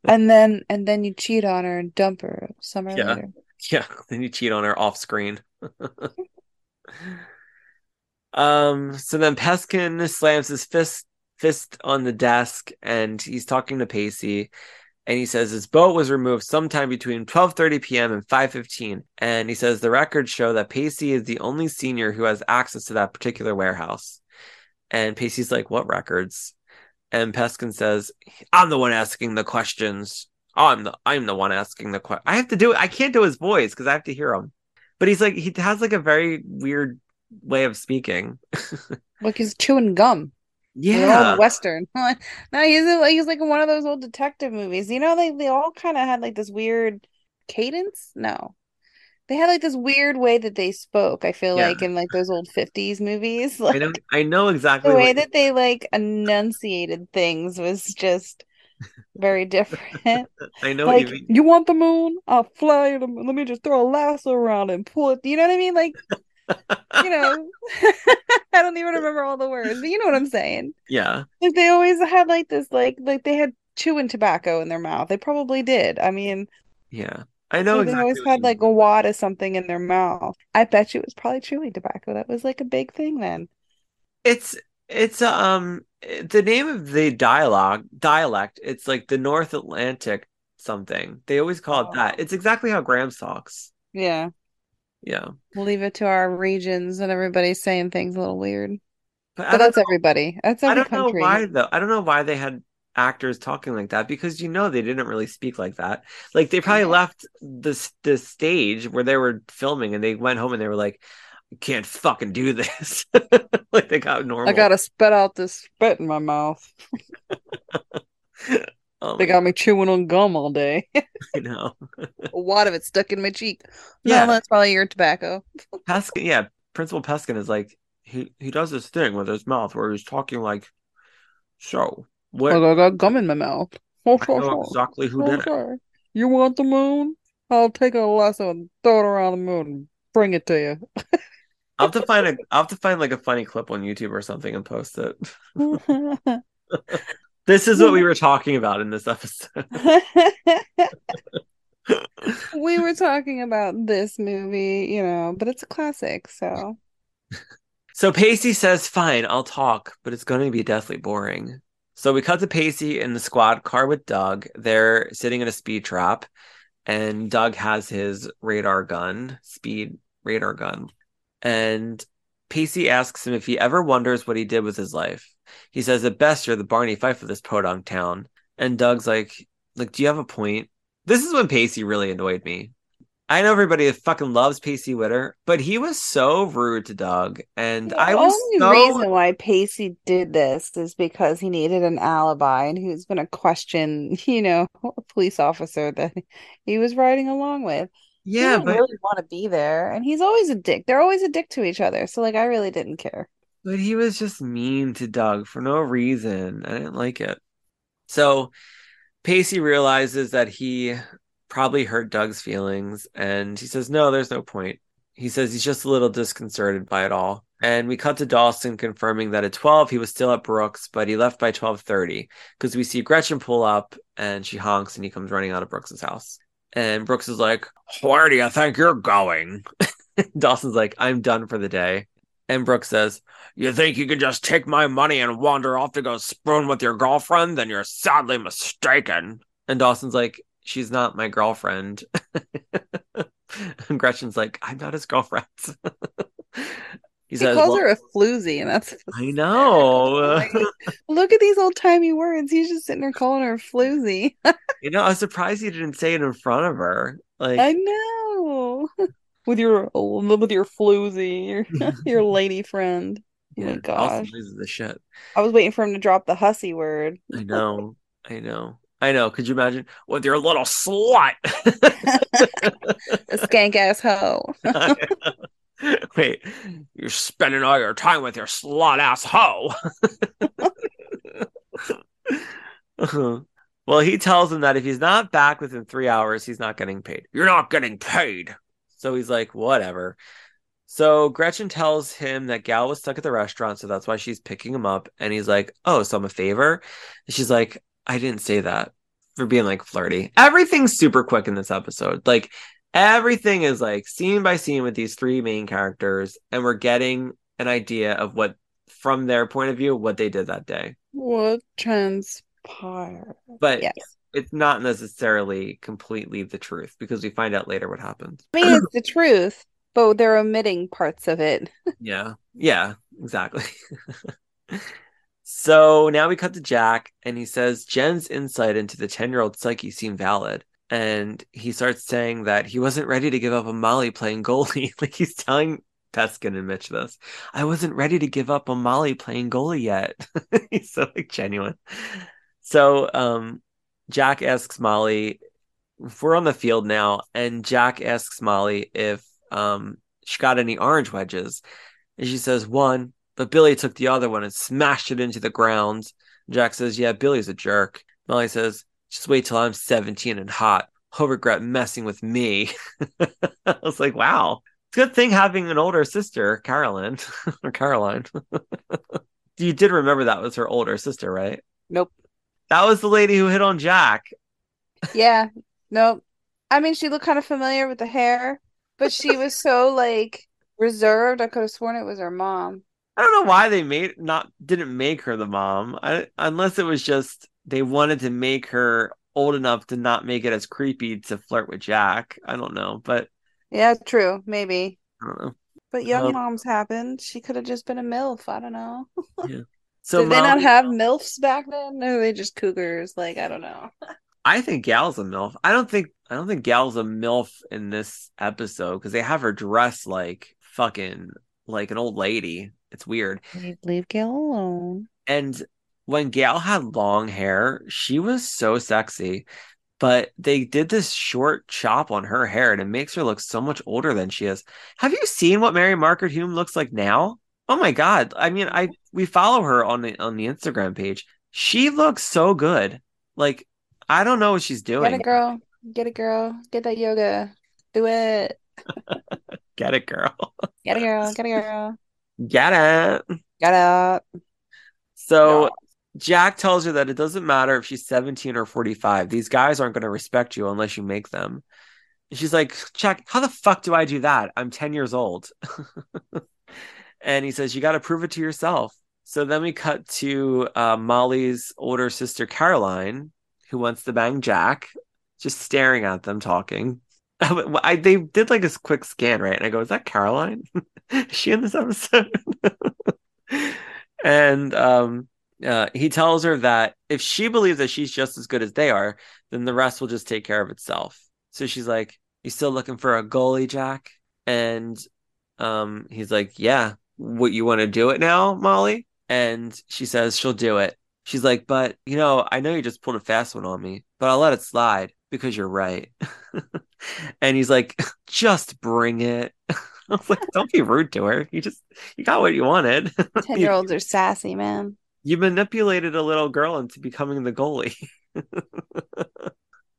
B: And then and then you cheat on her and dump her summer
A: Yeah.
B: later.
A: Yeah, then you cheat on her off screen. um, so then Peskin slams his fist fist on the desk and he's talking to Pacey and he says his boat was removed sometime between 12:30 p.m. and 5:15 and he says the records show that Pacey is the only senior who has access to that particular warehouse. And Pacey's like, "What records?" And Peskin says, "I'm the one asking the questions. I'm the I'm the one asking the question. I have to do it. I can't do his voice because I have to hear him. But he's like he has like a very weird way of speaking.
B: Like he's chewing gum.
A: Yeah,
B: western. no, he's like he's like one of those old detective movies. You know, they they all kind of had like this weird cadence. No, they had like this weird way that they spoke. I feel
A: Yeah.
B: like in like those old fifties movies,
A: I
B: like
A: know. I know exactly.
B: the way
A: what-
B: that they like enunciated things was just very different.
A: I know.
B: like
A: you mean.
B: you want the moon? I'll fly you the moon. Let me just throw a lasso around and pull it. You know what I mean? Like you know, I don't even remember all the words, but you know what I'm saying.
A: Yeah,
B: Like they always had like this, like like they had chewing tobacco in their mouth. They probably did. I mean,
A: yeah. I know
B: like, they always had like a wad of something in their mouth. I bet you it was probably chewing tobacco. That was like a big thing then.
A: It's it's um the name of the dialogue dialect. It's like the North Atlantic something. They always call it that.
B: Oh.
A: It's exactly how Grams talks.
B: Yeah,
A: Yeah,
B: we'll leave it to our regions and everybody's saying things a little weird.
A: but,
B: But that's
A: know-
B: everybody. That's
A: I don't know why though. I don't know why they had actors talking like that because you know they didn't really speak like that. Like they probably
B: Yeah.
A: left the the stage where they were filming and they went home and they were like, "I can't fucking do this." like they got normal.
B: I gotta spit out this spit in my mouth.
A: Oh
B: They got me chewing on gum all day.
A: I know.
B: a wad of it stuck in my cheek. No,
A: Yeah.
B: that's probably your tobacco.
A: Peskin, yeah, Principal Peskin is like he he does this thing with his mouth where he's talking like, "So what?"
B: I got gum in my mouth. Oh,
A: I know exactly who
B: Oh,
A: did it.
B: You want the moon? I'll take a lasso and throw it around the moon and bring it to you.
A: I'll have to find a I'll have to find like a funny clip on YouTube or something and post it. This is what we were talking about in this episode.
B: we were talking about this movie, you know, but it's a classic, so
A: So Pacey says, "Fine, I'll talk, but it's going to be deathly boring." So we cut to Pacey in the squad car with Doug. They're sitting in a speed trap, and Doug has his radar gun, speed radar gun, and Pacey asks him if he ever wonders what he did with his life. He says, "At best, you're the Barney Fife of this podunk town." And Doug's like, "Like, do you have a point?" This is when Pacey really annoyed me. I know everybody fucking loves Pacey Witter, but he was so rude to Doug, and
B: the
A: I was
B: only
A: so
B: reason why Pacey did this is because he needed an alibi and he was going to question, you know, a police officer that he was riding along with.
A: Yeah, but
B: really want to be there, and he's always a dick. They're always a dick to each other. So, like, I really didn't care.
A: but he was just mean to Doug for no reason. I didn't like it. So Pacey realizes that he probably hurt Doug's feelings, and he says, "No, there's no point." He says he's just a little disconcerted by it all. And we cut to Dawson confirming that at 12 he was still at Brooks, but he left by 12:30 because we see Gretchen pull up and she honks and he comes running out of Brooks's house. And Brooks is like, "Where do you think you're going?" Dawson's like, "I'm done for the day." And Brooks says, You think you can just take my money and wander off to go spoon with your girlfriend? Then you're sadly mistaken. And Dawson's like, She's not my girlfriend. and Gretchen's like, I'm not his girlfriend. He says,
B: calls
A: well,
B: her a floozy, and that's
A: I know.
B: Like, look at these old timey words. He's just sitting there calling her a floozy.
A: you know, I was surprised he didn't say it in front of her. Like,
B: I know. With your with your floozy, your your lady friend. Oh my
A: yeah,
B: gosh.
A: Loses the shit.
B: I was waiting for him to drop the hussy word.
A: I know. I know. I know. Could you imagine with your little slut?
B: A skank ass hoe.
A: Wait, you're spending all your time with your slut ass hoe. well, he tells him that if he's not back within three hours, he's not getting paid. You're not getting paid. So he's like, whatever. So Gretchen tells him that Gale was stuck at the restaurant, so that's why she's picking him up. And he's like, Oh, so I'm a favor? And she's like, I didn't say that for being like flirty. Everything's super quick in this episode. Like everything is like scene by scene with these three main characters, and we're getting an idea of what from their point of view what they did that day.
B: What transpired?
A: But
B: Yes.
A: it's not necessarily completely the truth because we find out later what happens.
B: I mean, it's the truth, but they're omitting parts of it.
A: Yeah. Yeah, exactly. so now we cut to Jack and he says Jen's insight into the 10 year old psyche seemed valid. And he starts saying that he wasn't ready to give up on Molly playing goalie. like he's telling Peskin and Mitch this. I wasn't ready to give up on Molly playing goalie yet. he's so like genuine. So um Jack asks Molly we're on the field now, and Jack asks Molly if um she got any orange wedges. And she says one, but Billy took the other one and smashed it into the ground. Jack says, Yeah, Billy's a jerk. Molly says, Just wait till I'm 17 and hot. He'll regret messing with me. I was like, Wow. It's a good thing having an older sister, Carolyn or Caroline. you did remember that was her older sister, right?
B: Nope.
A: That was the lady who hit on Jack.
B: Yeah. Nope. I mean, she looked kind of familiar with the hair, but she was so like reserved. I could have sworn it was her mom.
A: I don't know why they made not didn't make her the mom. I, unless it was just they wanted to make her old enough to not make it as creepy to flirt with Jack. I don't know, but
B: Yeah, true. Maybe.
A: I don't know.
B: But young
A: Um,
B: moms happened. She could have just been a MILF. I don't know.
A: So
B: Did they not have MILFs back then? Or were they just cougars? Like, I don't know.
A: I think Gale's a MILF. I don't think I don't think Gale's a MILF in this episode because they have her dressed like fucking like an old lady. It's weird.
B: Leave, leave Gale alone.
A: And when Gale had long hair, she was so sexy. But they did this short chop on her hair and it makes her look so much older than she is. Have you seen what Mary Margaret Humes looks like now? Oh my god. I mean, I we follow her on the on the Instagram page. She looks so good. Like I don't know what she's doing.
B: Get it, girl. Get it, girl. Get that yoga. Do it.
A: Get it, girl.
B: Get it, girl. Get it, girl.
A: Get it.
B: Get up.
A: So. Jack tells her that it doesn't matter if she's 17 or 45. These guys aren't going to respect you unless you make them. And she's like, Jack, how the fuck do I do that? I'm 10 years old. and he says, You got to prove it to yourself. So then we cut to uh, Molly's older sister, Caroline, who wants to bang Jack, just staring at them talking. I, they did like a quick scan, right? And I go, Is that Caroline? Is she in this episode? and um, uh, he tells her that if she believes that she's just as good as they are, then the rest will just take care of itself. So she's like, "You still looking for a goalie, Jack?" And um, he's like, "Yeah, what you want to do it now, Molly?" And she says she'll do it. She's like, "But you know, I know you just pulled a fast one on me, but I'll let it slide because you're right." and he's like, "Just bring it." I was like, "Don't be rude to her. You just you got what you wanted."
B: 10 year olds are sassy, man.
A: You manipulated a little girl into becoming the goalie.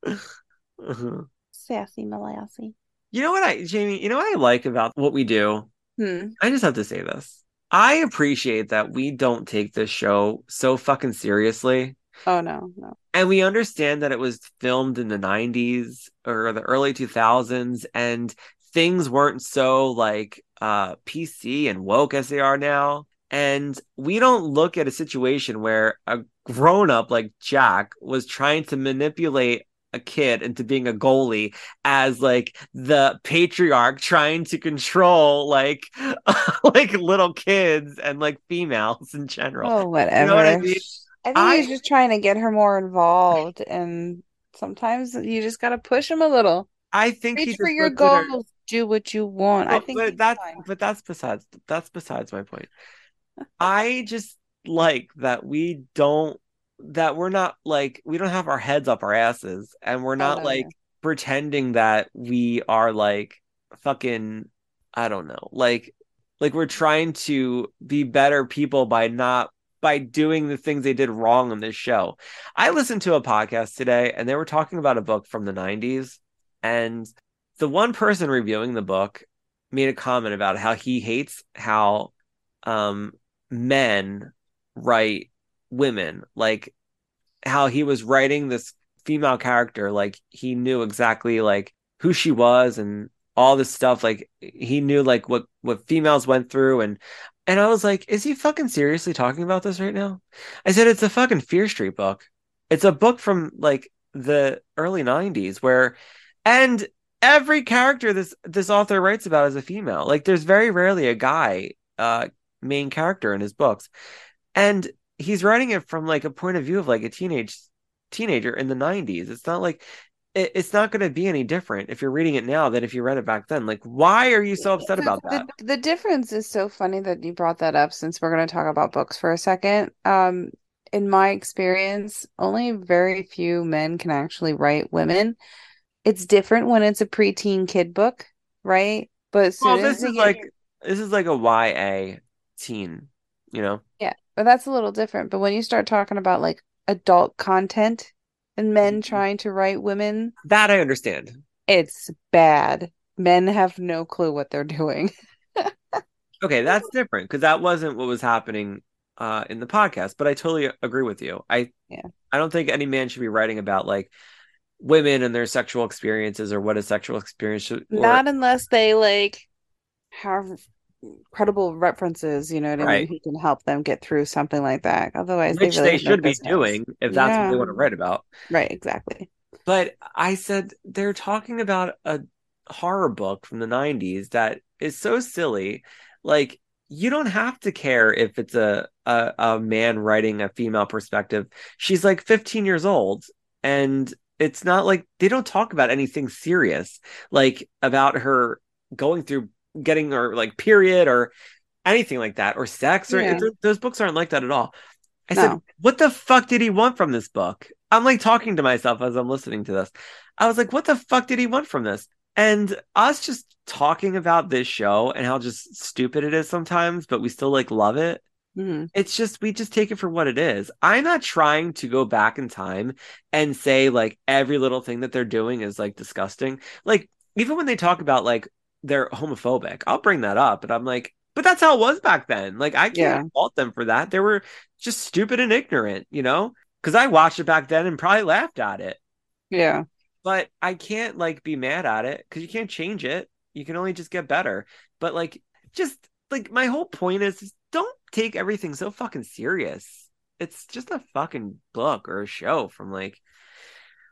A: Uh-huh.
B: Sassy Molassy.
A: You know what I, Jamie, you know what I like about what we do?
B: Hmm.
A: I just have to say this. I appreciate that we don't take this show so fucking seriously.
B: Oh, no, no.
A: And we understand that it was filmed in the 90s or the early 2000s and things weren't so like uh PC and woke as they are now. And we don't look at a situation where a grown up like Jack was trying to manipulate a kid into being a goalie as like the patriarch trying to control like like little kids and like females in general.
B: Oh, whatever.
A: You know what I mean?
B: I think
A: I-
B: he's just trying to get her more involved, and sometimes you just got to push him a little.
A: I think
B: Reach for your
A: at her-
B: goals. Do what you want. I think
A: but that's
B: fine.
A: but that's besides that's besides my point. I just like that we don't that we're not like we don't have our heads up our asses and we're not
B: Oh,
A: like pretending that we are like fucking I don't know like like we're trying to be better people by not by doing the things they did wrong on this show. I listened to a podcast today and they were talking about a book from the 90s and the one person reviewing the book made a comment about how he hates how um men write women. Like how he was writing this female character like he knew exactly like who she was and all this stuff. Like he knew like what what females went through. And and I was like is he fucking seriously talking about this right now? I said it's a fucking Fear Street book. It's a book from like the early 90s where and every character this this author writes about is a female. Like there's very rarely a guy uh main character in his books and he's writing it from like a point of view of like a teenage teenager in the 90s it's not like it, it's not going to be any different if you're reading it now than if you read it back then like why are you so upset about that
B: The difference is so funny that you brought that up since we're going to talk about books for a second. Um, in my experience, only very few men can actually write women. It's different when it's a preteen kid book, right? But
A: well this is like this is like a ya teen you know
B: Yeah, but that's a little different. But when you start talking about like adult content and men
A: Mhm.
B: trying to write women,
A: that i understand
B: it's bad. Men have no clue what they're doing.
A: Okay, that's different because that wasn't what was happening uh in the podcast, but I totally agree with you. I
B: Yeah.
A: I don't think any man should be writing about like women and their sexual experiences or what a sexual experience should or
B: Not unless they like have credible references, you know what I
A: Right.
B: mean, who can help them get through something like that. Otherwise, they
A: which
B: really
A: they
B: have no
A: should be
B: business.
A: doing if that's what they want to write about.
B: Right, exactly.
A: But I said they're talking about a horror book from the 90s that is so silly. Like you don't have to care if it's a, a a man writing a female perspective. She's like 15 years old and it's not like they don't talk about anything serious like about her going through getting her like period or anything like that or sex or
B: Yeah.
A: th- those books aren't like that at all. I said, what the fuck did he want from this book? I'm like talking to myself as I'm listening to this. I was like, what the fuck did he want from this? And us just talking about this show and how just stupid it is sometimes, but we still like love it.
B: Mhm.
A: It's just we just take it for what it is. I'm not trying to go back in time and say like every little thing that they're doing is like disgusting. Like even when they talk about like they're homophobic, I'll bring that up, and I'm like, but that's how it was back then. Like I can't
B: Yeah.
A: fault them for that. They were just stupid and ignorant, you know? Because I watched it back then and probably laughed at it,
B: Yeah.
A: but I can't like be mad at it because you can't change it. You can only just get better. But like, just like my whole point is, don't take everything so fucking serious. It's just a fucking book or a show from like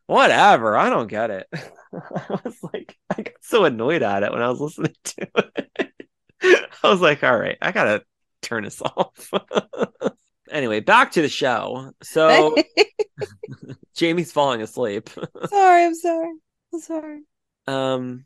A: whatever. I don't get it. I was like, I got so annoyed at it when I was listening to it. I was like, all right, I gotta turn this off. anyway, back to the show. So Jamie's falling asleep.
B: sorry, I'm sorry. I'm sorry.
A: Um,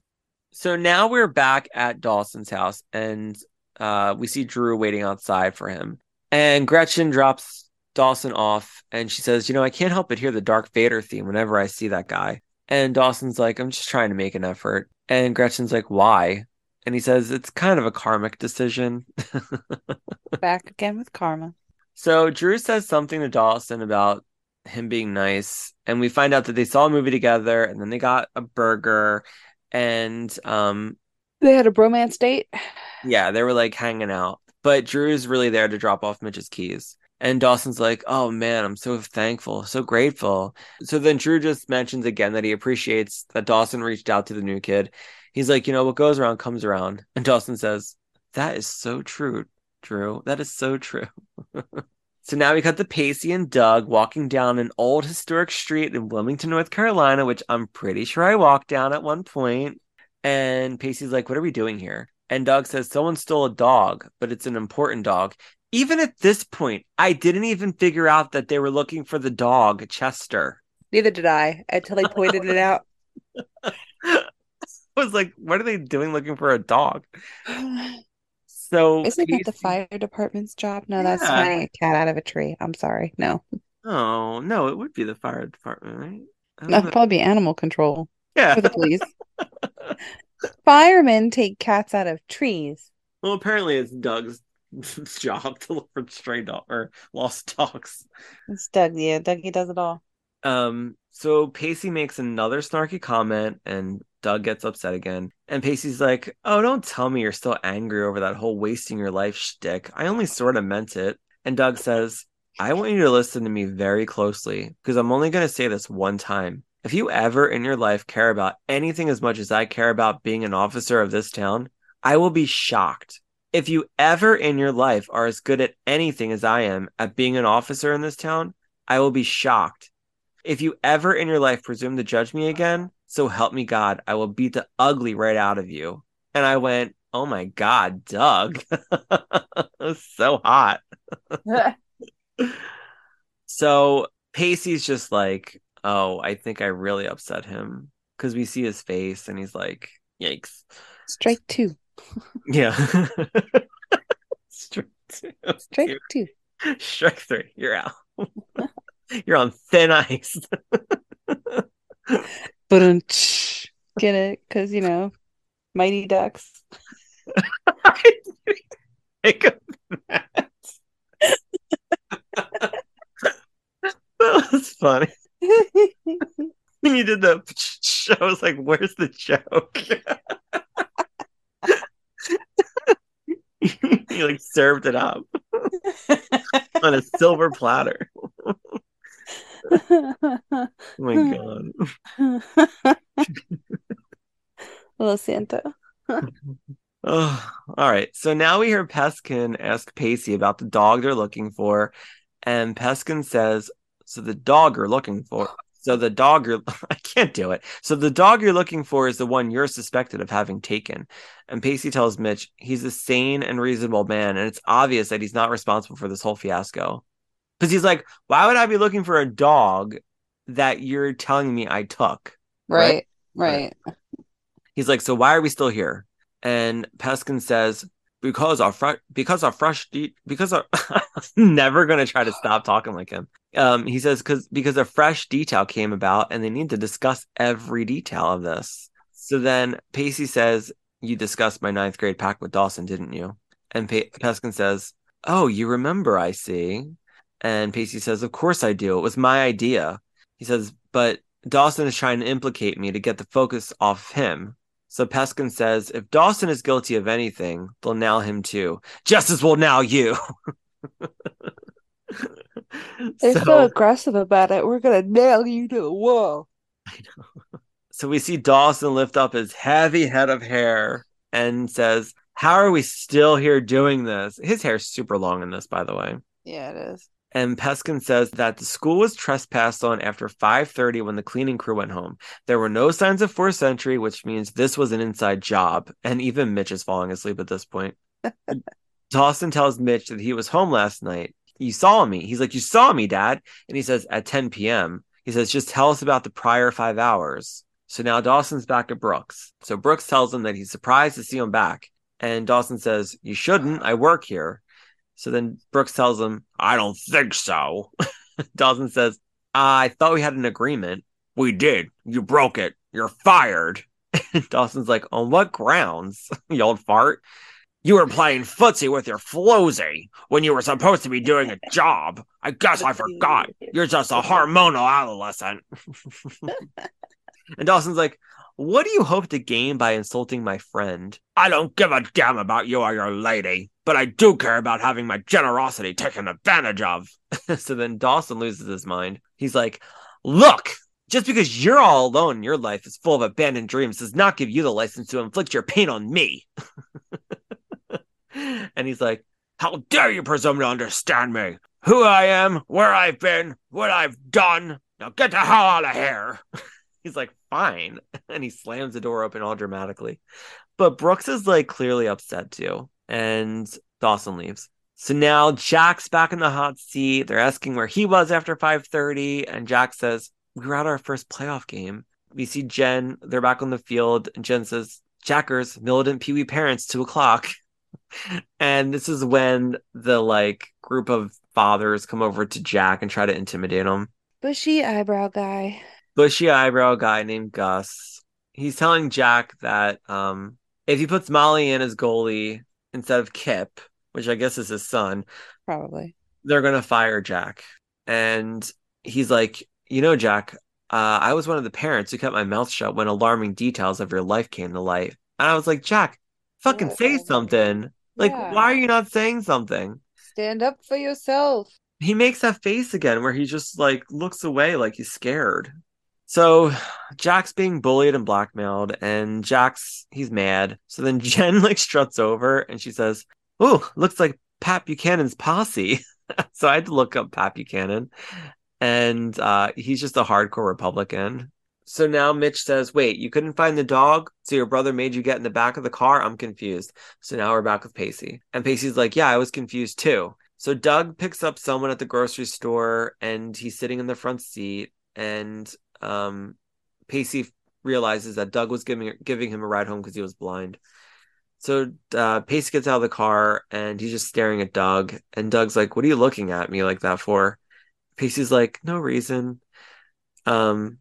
A: so now we're back at Dawson's house, and uh, we see Drew waiting outside for him. And Gretchen drops Dawson off, and she says, "You know, I can't help but hear the Darth Vader theme whenever I see that guy." And Dawson's like, "I'm just trying to make an effort." And Gretchen's like, "Why?" And he says, "It's kind of a karmic decision."
B: Back again with karma.
A: So Drew says something to Dawson about him being nice, and we find out that they saw a movie together, and then they got a burger, and um,
B: They had a bromance date.
A: yeah, they were like hanging out. But Drew's really there to drop off Mitch's keys, and Dawson's like, "Oh man, I'm so thankful, so grateful." So then Drew just mentions again that he appreciates that Dawson reached out to the new kid. He's like, "You know, what goes around comes around," and Dawson says, "That is so true, Drew. That is so true." So now we cut the Pacey and Doug walking down an old historic street in Wilmington, North Carolina, which I'm pretty sure I walked down at one point. And Pacey's like, What are we doing here? And Doug says, Someone stole a dog, but it's an important dog. Even at this point, I didn't even figure out that they were looking for the dog, Chester.
B: Neither did I until they pointed it out.
A: I was like, What are they doing looking for a dog? So
B: Isn't that the fire department's job? No, that's
A: Yeah.
B: finding a cat out of a tree. I'm sorry. No,
A: Oh, no, it would be the fire department, right?
B: That'd
A: know.
B: probably be animal control
A: Yeah.
B: for the police. Firemen take cats out of trees.
A: Well, apparently it's Doug's job to look for stray dog or lost dogs.
B: It's Doug. Yeah, Dougie does it all.
A: Um, so Pacey makes another snarky comment and Doug gets upset again. And Pacey's like, Oh, don't tell me you're still angry over that whole wasting your life shtick. I only sort of meant it. And Doug says, I want you to listen to me very closely because I'm only going to say this one time. If you ever in your life care about anything as much as I care about being an officer of this town, I will be shocked. If you ever in your life are as good at anything as I am at being an officer in this town, I will be shocked. If you ever in your life presume to judge me again, so help me God, I will beat the ugly right out of you. And I went, Oh my God, Doug. so hot. So Pacey's just like, Oh, I think I really upset him. Because we see his face and he's like, Yikes.
B: Strike two.
A: Yeah. Strike two.
B: Strike two.
A: Strike three. You're out. You're on thin ice.
B: But get it? Because you know, Mighty Ducks.
A: I didn't think of that. that was funny. When you did the I was like, where's the joke? you like served it up on a silver platter. Oh my god.
B: Little Santa.
A: Oh, all right. So now we hear Peskin ask Pacey about the dog they're looking for, and Peskin says, "So the dog you're looking for, so the dog you're I can't do it. So the dog you're looking for is the one you're suspected of having taken." And Pacey tells Mitch he's a sane and reasonable man, and it's obvious that he's not responsible for this whole fiasco. Because he's like, "Why would I be looking for a dog that you're telling me I took?"
B: Right. Right.
A: He's like, so why are we still here? And Peskin says, because our fr- because our fresh de- because our I'm never gonna try to stop talking like him. Um, he says because because a fresh detail came about and they need to discuss every detail of this. So then Pacey says, "You discussed my ninth grade pact with Dawson, didn't you?" And Peskin says, "Oh, you remember? I see." And Pacey says, "Of course I do. It was my idea." He says, "But Dawson is trying to implicate me to get the focus off him." So Peskin says, if Dawson is guilty of anything, they'll nail him too. Justice will nail you.
B: They're so,
A: so,
B: aggressive about it. We're gonna nail you to the wall. I know.
A: so we see Dawson lift up his heavy head of hair and says, How are we still here doing this? His hair's super long in this, by the way.
B: Yeah, it is.
A: And Peskin says that the school was trespassed on after 5:30 when the cleaning crew went home. There were no signs of forced entry, which means this was an inside job. And even Mitch is falling asleep at this point. Dawson tells Mitch that he was home last night. You saw me. He's like, You saw me, Dad. And he says, At 10 p.m. He says, Just tell us about the prior five hours. So now Dawson's back at Brooks. So Brooks tells him that he's surprised to see him back. And Dawson says, You shouldn't. I work here. So then Brooks tells him, I don't think so. Dawson says, I thought we had an agreement. We did. You broke it. You're fired. Dawson's like, On what grounds? you old fart. You were playing footsie with your floozy when you were supposed to be doing a job. I guess I forgot. You're just a hormonal adolescent. and Dawson's like, What do you hope to gain by insulting my friend? I don't give a damn about you or your lady, but I do care about having my generosity taken advantage of. so then Dawson loses his mind. He's like, Look, just because you're all alone and your life is full of abandoned dreams does not give you the license to inflict your pain on me. and he's like, How dare you presume to understand me? who I am, where I've been, what I've done. Now get the hell out of here. He's like, fine. And he slams the door open all dramatically. But Brooks is like clearly upset too. And Dawson leaves. So now Jack's back in the hot seat. They're asking where he was after 5:30, and Jack says, We were at our first playoff game. We see Jen, they're back on the field, and Jen says, Jackers, militant Pee Wee parents, two o'clock. and this is when the like group of fathers come over to Jack and try to intimidate him.
B: Bushy eyebrow guy.
A: Bushy eyebrow guy named Gus. He's telling Jack that um if he puts Molly in as goalie instead of Kip, which I guess is his son,
B: Probably.
A: they're gonna fire Jack. And he's like, you know, Jack, uh, I was one of the parents who kept my mouth shut when alarming details of your life came to light. And I was like, Jack, fucking say something. Like,
B: Yeah.
A: why are you not saying something?
B: Stand up for yourself.
A: He makes that face again where he just like looks away like he's scared. So Jack's being bullied and blackmailed, and Jack's he's mad. So then Jen like struts over and she says, Oh, looks like Pat Buchanan's posse. so I had to look up Pat Buchanan, and uh, he's just a hardcore Republican. So now Mitch says, Wait, you couldn't find the dog? So your brother made you get in the back of the car? I'm confused. So now we're back with Pacey. And Pacey's like, Yeah, I was confused too. So Doug picks up someone at the grocery store and he's sitting in the front seat. And um, Pacey realizes that Doug was giving giving him a ride home because he was blind. So uh, Pacey gets out of the car and he's just staring at Doug. And Doug's like, "What are you looking at me like that for?" Pacey's like, "No reason." Um,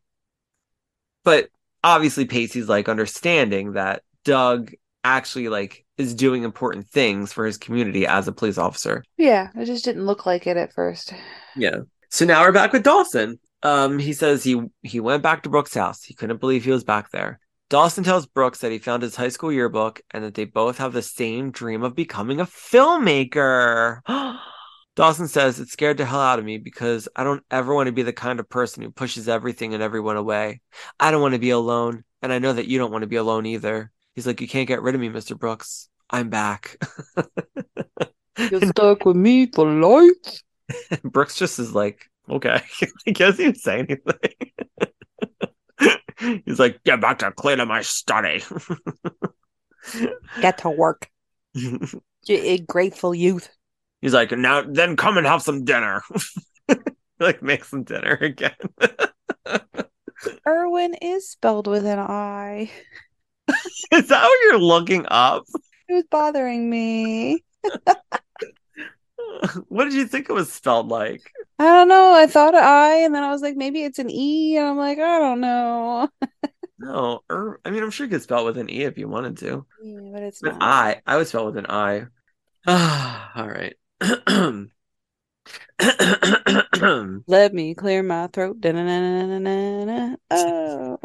A: but obviously Pacey's like understanding that Doug actually like is doing important things for his community as a police officer.
B: Yeah, it just didn't look like it at first.
A: Yeah. So now we're back with Dawson. Um, he says he he went back to Brooks' house. He couldn't believe he was back there. Dawson tells Brooks that he found his high school yearbook and that they both have the same dream of becoming a filmmaker. Dawson says it scared the hell out of me because I don't ever want to be the kind of person who pushes everything and everyone away. I don't want to be alone, and I know that you don't want to be alone either. He's like, You can't get rid of me, Mr. Brooks. I'm back.
B: You're stuck with me for life.
A: Brooks just is like, okay. I guess he didn't say anything. He's like, get back to cleaning my study.
B: Get to work. You eh, grateful youth.
A: He's like, now then come and have some dinner. like make some dinner again.
B: Irwin is spelled with an I.
A: Is that what you're looking up?
B: It was bothering me.
A: What did you think it was spelled like?
B: I don't know. I thought I, and then I was like, maybe it's an E, and I'm like, I don't know.
A: No, er, I mean, I'm sure you could spell it with an E if you wanted to.
B: Yeah, but it's.
A: I, I would spell it with an I. All right.
B: Let me clear my throat. Oh.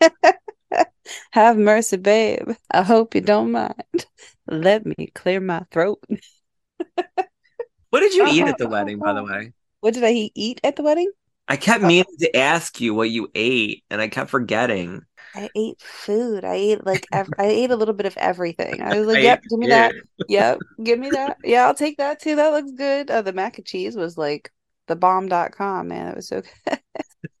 B: Have mercy, babe. I hope you don't mind. Let me clear my throat.
A: what did you eat at the uh-huh. wedding, by the way?
B: What did I eat at the wedding?
A: I kept uh-huh. meaning to ask you what you ate, and I kept forgetting.
B: I ate food. I ate like ev- I ate a little bit of everything. I was like,
A: I
B: "Yep,
A: ate
B: give me that. Yep, give me that. Yeah, I'll take that too. That looks good." Uh, the mac and cheese was like the bomb.com, man. It was so good.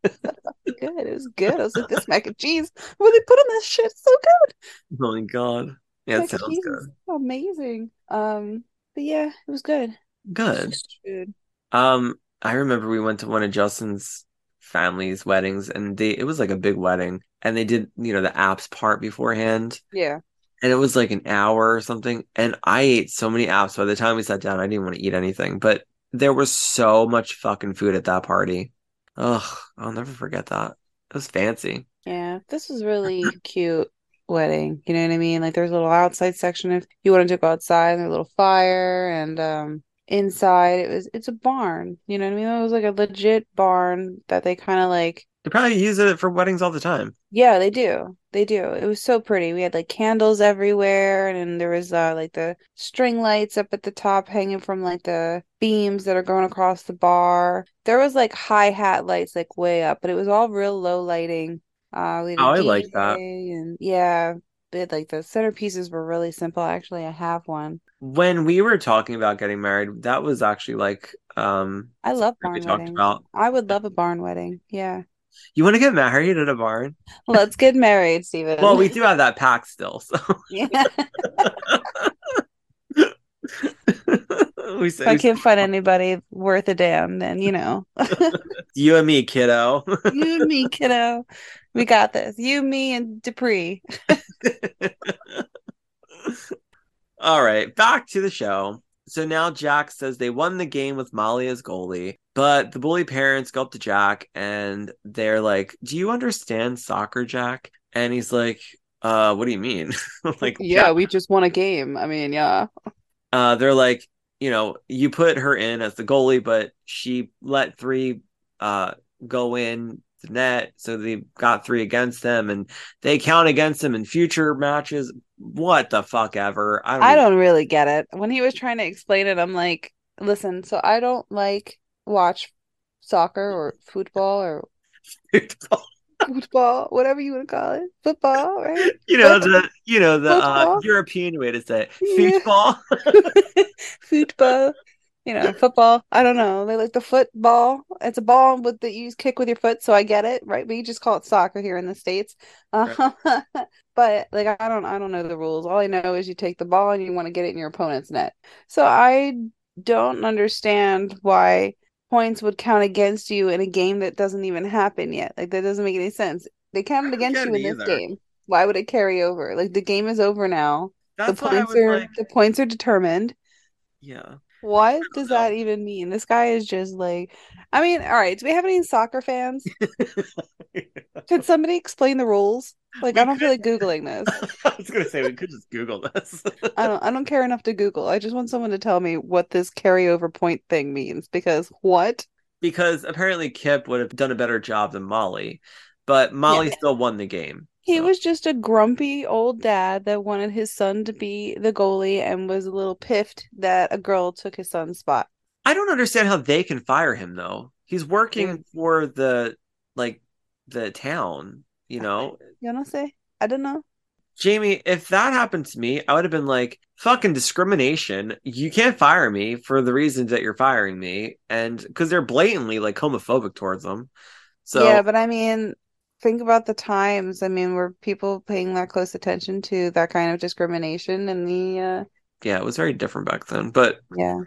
B: good. It was good. I was like, "This mac and cheese, what they put on this shit, so good."
A: Oh my god. Yeah, it
B: Mac
A: sounds good.
B: amazing. Um, but yeah, it was good.
A: Good.
B: Food.
A: Um, I remember we went to one of Justin's family's weddings, and they it was like a big wedding, and they did you know the apps part beforehand,
B: Yeah.
A: and it was like an hour or something, and I ate so many apps. By the time we sat down, I didn't want to eat anything, but there was so much fucking food at that party. Ugh, I'll never forget that. It was fancy.
B: Yeah, this was really cute wedding. You know what I mean? Like there's a little outside section if you wanted to go outside, and there's a little fire, and um inside it was it's a barn. You know what I mean? It was like a legit barn that they kind of like
A: They probably use it for weddings all the time.
B: yeah, they do. They do. It was so pretty. We had like candles everywhere, and there was uh like the string lights up at the top hanging from like the beams that are going across the bar. There was like high hat lights like way up, but it was all real low lighting. Uh, we
A: Oh, I like that.
B: And yeah, bit like the centerpieces were really simple. Actually, I have one.
A: When we were talking about getting married, that was actually like um
B: I love
A: we
B: barn
A: talked
B: weddings.
A: about.
B: I would love a barn wedding. Yeah.
A: You want to get married at a barn?
B: Let's get married, Steven.
A: Well, we do have that pack still, so
B: yeah.
A: we say
B: I can't find anybody worth a damn, then you know.
A: you and me, kiddo.
B: you and me, kiddo. We got this. You, me, and Dupree.
A: All right, back to the show. So now Jack says they won the game with Molly as goalie, but the bully parents go up to Jack and they're like, "Do you understand soccer, Jack?" And he's like, "Uh, what do you mean?" like,
B: Yeah, we just won a game. I mean, yeah.
A: uh, they're like, you know, you put her in as the goalie, but she let three uh go in the net, so they got three against them, and they count against them in future matches. What the fuck ever? I don't.
B: I don't really get it. When he was trying to explain it, I'm like, listen, so I don't like watch soccer or football or football, football, whatever you want to call it. Football, right?
A: you know
B: Football.
A: the you know the uh, European way to say it.
B: Yeah.
A: Football.
B: football. You know, football. I don't know. They like the football. It's a ball with that you kick with your foot, so I get it, right? We just call it soccer here in the states. Uh, but like, I don't, I don't know the rules. All I know is you take the ball and you want to get it in your opponent's net. So I don't understand why points would count against you in a game that doesn't even happen yet. Like that doesn't make any sense. They counted against you in
A: it
B: this game. Why would it carry over? Like the game is over now.
A: That's
B: the points
A: was
B: are
A: like,
B: the points are determined.
A: yeah.
B: What does
A: know.
B: that even mean? This guy is just like, I mean, all right, do we have any soccer fans? Can somebody explain the rules? Like,
A: We
B: I don't feel like Googling this.
A: I was gonna say we could just Google this.
B: I don't I don't care enough to Google. I just want someone to tell me what this carryover point thing means because what?
A: because apparently Kip would have done a better job than Molly, but Molly still won the game.
B: He
A: so.
B: was just a grumpy old dad that wanted his son to be the goalie and was a little piffed that a girl took his son's spot.
A: I don't understand how they can fire him though. He's working
B: Dude.
A: for the like the town, you know.
B: You know say? I don't know.
A: Jamie, if that happened to me, I would have been like, fucking discrimination. You can't fire me for the reasons that you're firing me. And because they're blatantly like homophobic towards them. So,
B: yeah, but I mean, think about the times. I mean, were people paying that close attention to that kind of discrimination and the uh
A: yeah, it was very different back then. But
B: yeah.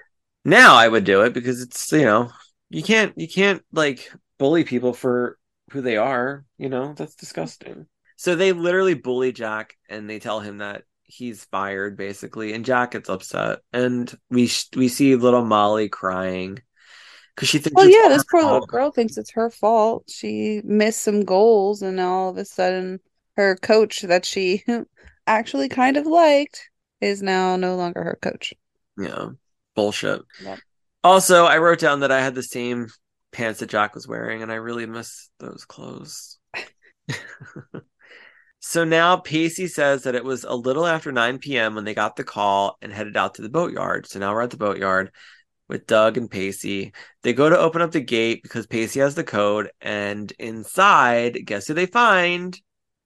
A: now I would do it because it's, you know, you can't, you can't like bully people for who they are. You know, that's disgusting. So they literally bully Jack and they tell him that he's fired basically and Jack gets upset and we sh- we see little Molly crying cuz she thinks
B: Well, yeah, this poor little girl thinks it's her fault. She missed some goals, and all of a sudden, her coach that she actually kind of liked is now no longer her coach.
A: Yeah. Bullshit.
B: Yep.
A: Also, I wrote down that I had the same pants that Jack was wearing and I really miss those clothes. so now Pacey says that it was a little after 9 p.m. when they got the call and headed out to the boatyard. So now we're at the boatyard with Doug and Pacey. They go to open up the gate because Pacey has the code, and inside, guess who they find?
B: What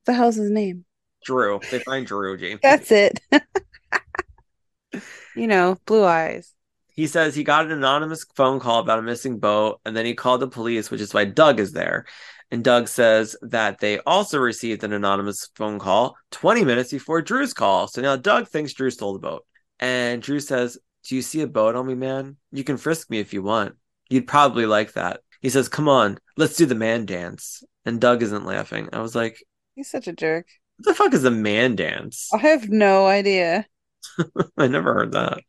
B: the hell's his name?
A: Drew. They find Drew, James.
B: That's it. you know, blue eyes.
A: He says he got an anonymous phone call about a missing boat, and then he called the police, which is why Doug is there. And Doug says that they also received an anonymous phone call 20 minutes before Drew's call. So now Doug thinks Drew stole the boat. And Drew says, Do you see a boat on me, man? You can frisk me if you want. You'd probably like that. He says, Come on, let's do the man dance. And Doug isn't laughing. I was like,
B: He's such a jerk.
A: What the fuck is a man dance?
B: I have no idea.
A: I never heard that.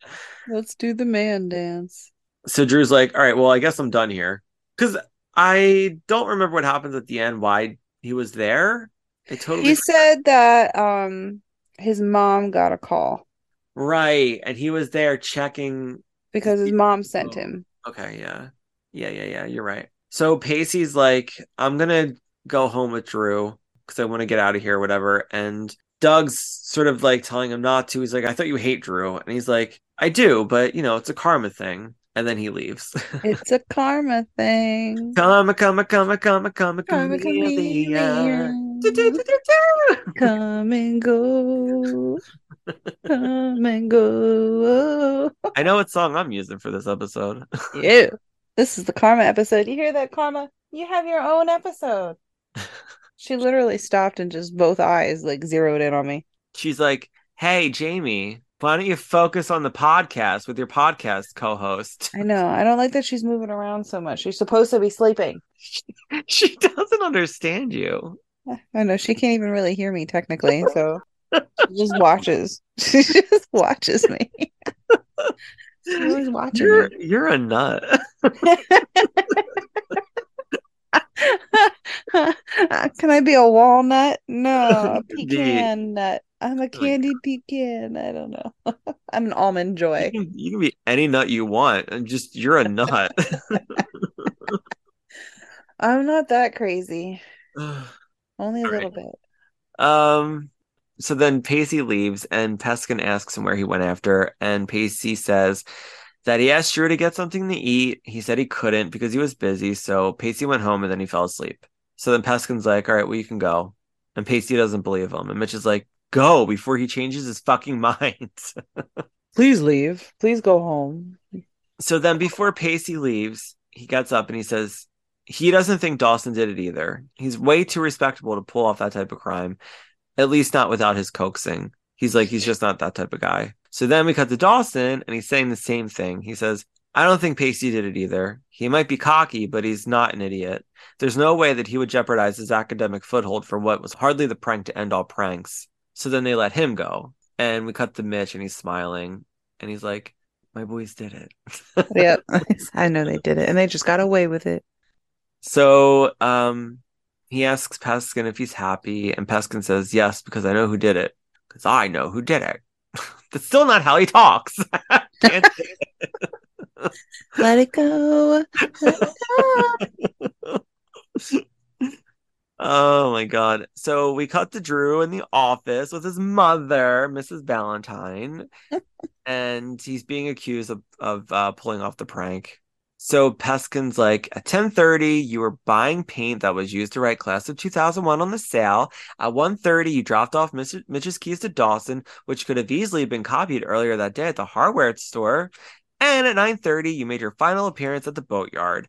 B: Let's do the man dance.
A: so Drew's like, all right, well, I guess I'm done here. Because I don't remember what happens at the end, why he was there. I totally
B: He said that um his mom got a call
A: right. And he was there checking.
B: because his mom sent
A: Oh.
B: him.
A: Okay, yeah. Yeah, yeah, yeah. You're right. So Pacey's like, I'm gonna go home with Drew because I want to get out of here, whatever. And Doug's sort of like telling him not to. He's like, I thought you hate Drew. And he's like, I do, but you know, it's a karma thing. And then he leaves.
B: It's a karma thing.
A: Karma, karma, karma, karma, karma,
B: Karma
A: chameleon.
B: chameleon. Come and go. Come and go.
A: I know what song I'm using for this episode.
B: Yeah. This is the karma episode. You hear that, karma? You have your own episode. She literally stopped and just both eyes like zeroed in on me.
A: She's like, "Hey, Jamie, why don't you focus on the podcast with your podcast co-host?"
B: I know. I don't like that she's moving around so much. She's supposed to be sleeping.
A: she doesn't understand you.
B: I know she can't even really hear me technically, so she just watches. She just watches me. She's always watching
A: You're
B: me.
A: you're a nut.
B: Can I be a walnut? No, a pecan nut. I'm a candied pecan. I don't know. I'm an almond
A: You
B: joy.
A: can, you can be any nut you want, and just you're a nut.
B: I'm not that crazy. Only a
A: All
B: little
A: right.
B: bit.
A: um. So then Pacey leaves, and Peskin asks him where he went after, and Pacey says that he asked Drew to get something to eat. He said he couldn't because he was busy, so Pacey went home and then he fell asleep. So then Peskin's like, "All right, well you can go," and Pacey doesn't believe him, and Mitch is like, "Go before he changes his fucking mind."
B: Please leave. Please go home.
A: so then before Pacey leaves, he gets up and he says he doesn't think Dawson did it either. He's way too respectable to pull off that type of crime, at least not without his coaxing. He's like, he's just not that type of guy. So then we cut to Dawson and he's saying the same thing. He says, I don't think Pacey did it either. He might be cocky, but he's not an idiot. There's no way that he would jeopardize his academic foothold for what was hardly the prank to end all pranks. So then they let him go. And we cut to Mitch and he's smiling and he's like, My boys did it.
B: Yep. I know they did it and they just got away with it.
A: So um he asks Peskin if he's happy, and Peskin says yes, because I know who did it. Because I know who did it. That's still not how he talks.
B: Let it go. Let it go.
A: Oh my god. So we cut to Drew in the office with his mother, Mrs. Valentine, and he's being accused of, of uh, pulling off the prank. So Peskin's like, at 10:30, you were buying paint that was used to write class of 2001 on the sail. At 1:30, you dropped off Mr. Mitch's keys to Dawson, which could have easily been copied earlier that day at the hardware store. And at 9:30, you made your final appearance at the boatyard.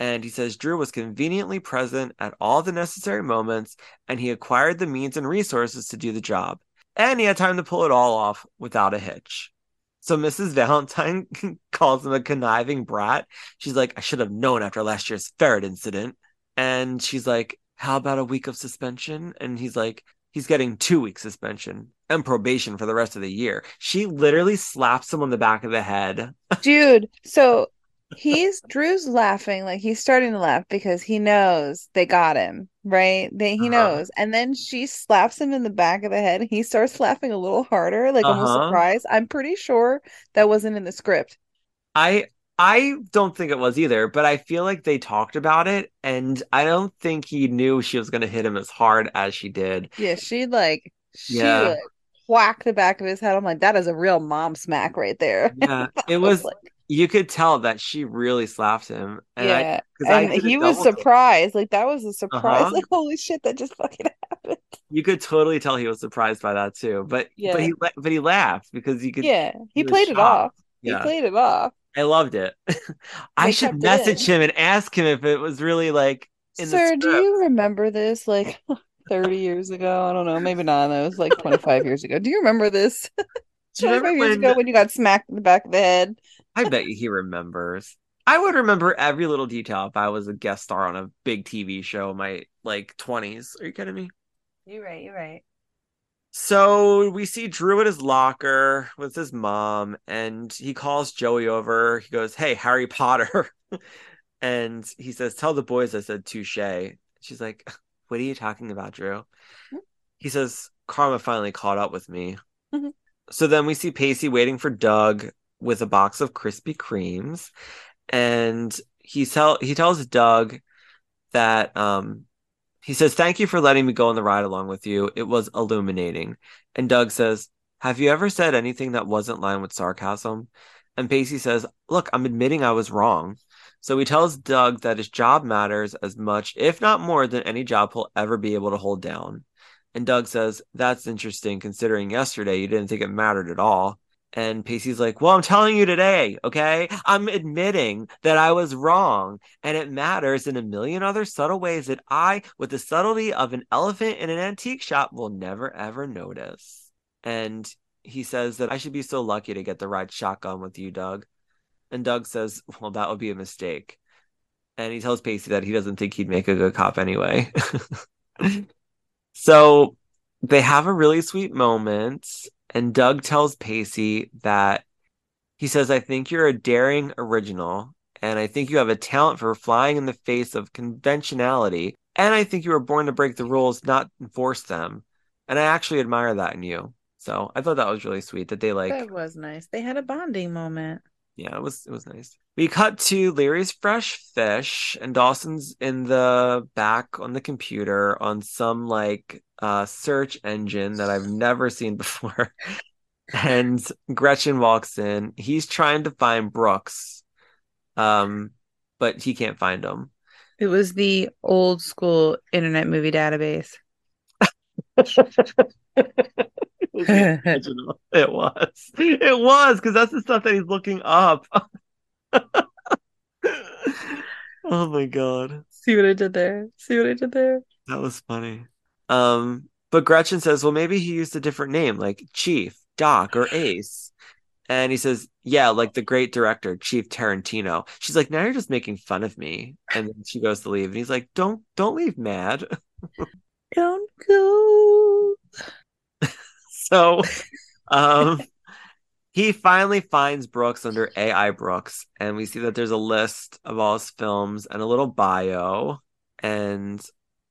A: And he says Drew was conveniently present at all the necessary moments, and he acquired the means and resources to do the job. And he had time to pull it all off without a hitch. So Mrs. Valentine calls him a conniving brat. She's like, I should have known after last year's ferret incident. And she's like, How about a week of suspension? And he's like, He's getting two weeks suspension and probation for the rest of the year. She literally slaps him on the back of the head.
B: Dude, so he's Drew's laughing, like he's starting to laugh because he knows they got him, right? They he
A: Uh-huh.
B: knows. And then she slaps him in the back of the head. He starts laughing a little harder, like almost
A: Uh-huh.
B: surprised. I'm pretty sure that wasn't in the script.
A: I I don't think it was either, but I feel like they talked about it, and I don't think he knew she was going to hit him as hard as she did.
B: Yeah, she like she
A: Yeah.
B: like whacked the back of his head. I'm like, that is a real mom smack right there.
A: Yeah, it
B: I
A: was.
B: like,
A: You could tell that she really slapped him, and
B: yeah.
A: I
B: And he was surprised. Like that was a surprise.
A: Uh-huh.
B: Like, holy shit, that just fucking happened.
A: You could totally tell he was surprised by that too. But
B: Yeah.
A: but he but he laughed because you could.
B: Yeah. He,
A: he
B: played it off. He played it off.
A: I loved it. I should message him and ask him if it was really like in the
B: Sir, do you remember this like 30 years ago? I don't know. Maybe not. That was like 25 years ago. Do you remember this?
A: Do you
B: 25
A: remember
B: years
A: when?
B: ago when you got smacked in the back of the head.
A: I bet you he remembers. I would remember every little detail if I was a guest star on a big TV show in my like 20s. Are you kidding me?
B: You're right. You're right.
A: So we see Drew at his locker with his mom, and he calls Joey over. He goes, Hey, Harry Potter. and he says, Tell the boys I said touche. She's like, What are you talking about, Drew? He says, Karma finally caught up with me.
B: Mhm.
A: So then we see Pacey waiting for Doug with a box of Krispy Kremes. And he tell he tells Doug that um he says, Thank you for letting me go on the ride along with you. It was illuminating. And Doug says, Have you ever said anything that wasn't lined with sarcasm? And Pacey says, Look, I'm admitting I was wrong. So he tells Doug that his job matters as much, if not more, than any job he'll ever be able to hold down. And Doug says, That's interesting considering yesterday you didn't think it mattered at all. And Pacey's like, Well, I'm telling you today, okay? I'm admitting that I was wrong. And it matters in a million other subtle ways that I, with the subtlety of an elephant in an antique shop, will never ever notice. And he says that I should be so lucky to get the ride shotgun with you, Doug. And Doug says, Well, that would be a mistake. And he tells Pacey that he doesn't think he'd make a good cop anyway. so they have a really sweet moment. And Doug tells Pacey that he says, I think you're a daring original. And I think you have a talent for flying in the face of conventionality. And I think you were born to break the rules, not enforce them. And I actually admire that in you. So I thought that was really sweet that they like
B: That was nice. They had a bonding moment.
A: yeah, it was it was nice. We cut to Leery's fresh fish and Dawson's in the back on the computer on some like uh search engine that I've never seen before. and Gretchen walks in. He's trying to find Brooks. Um but he can't find him.
B: It was the old school internet movie database.
A: Original. It was. It was because that's the stuff that he's looking up. oh my god,
B: See what I did there? See what I did there?
A: that was funny. Um, but Gretchen says, "Well, maybe he used a different name, like Chief, Doc, or Ace." And he says, "Yeah, like the great director, Chief Tarantino." She's like, "Now you're just making fun of me." And then she goes to leave, and he's like, "Don't, don't leave mad."
B: Don't go.
A: So, um, he finally finds Brooks under AI Brooks, and we see that there's a list of all his films and a little bio. And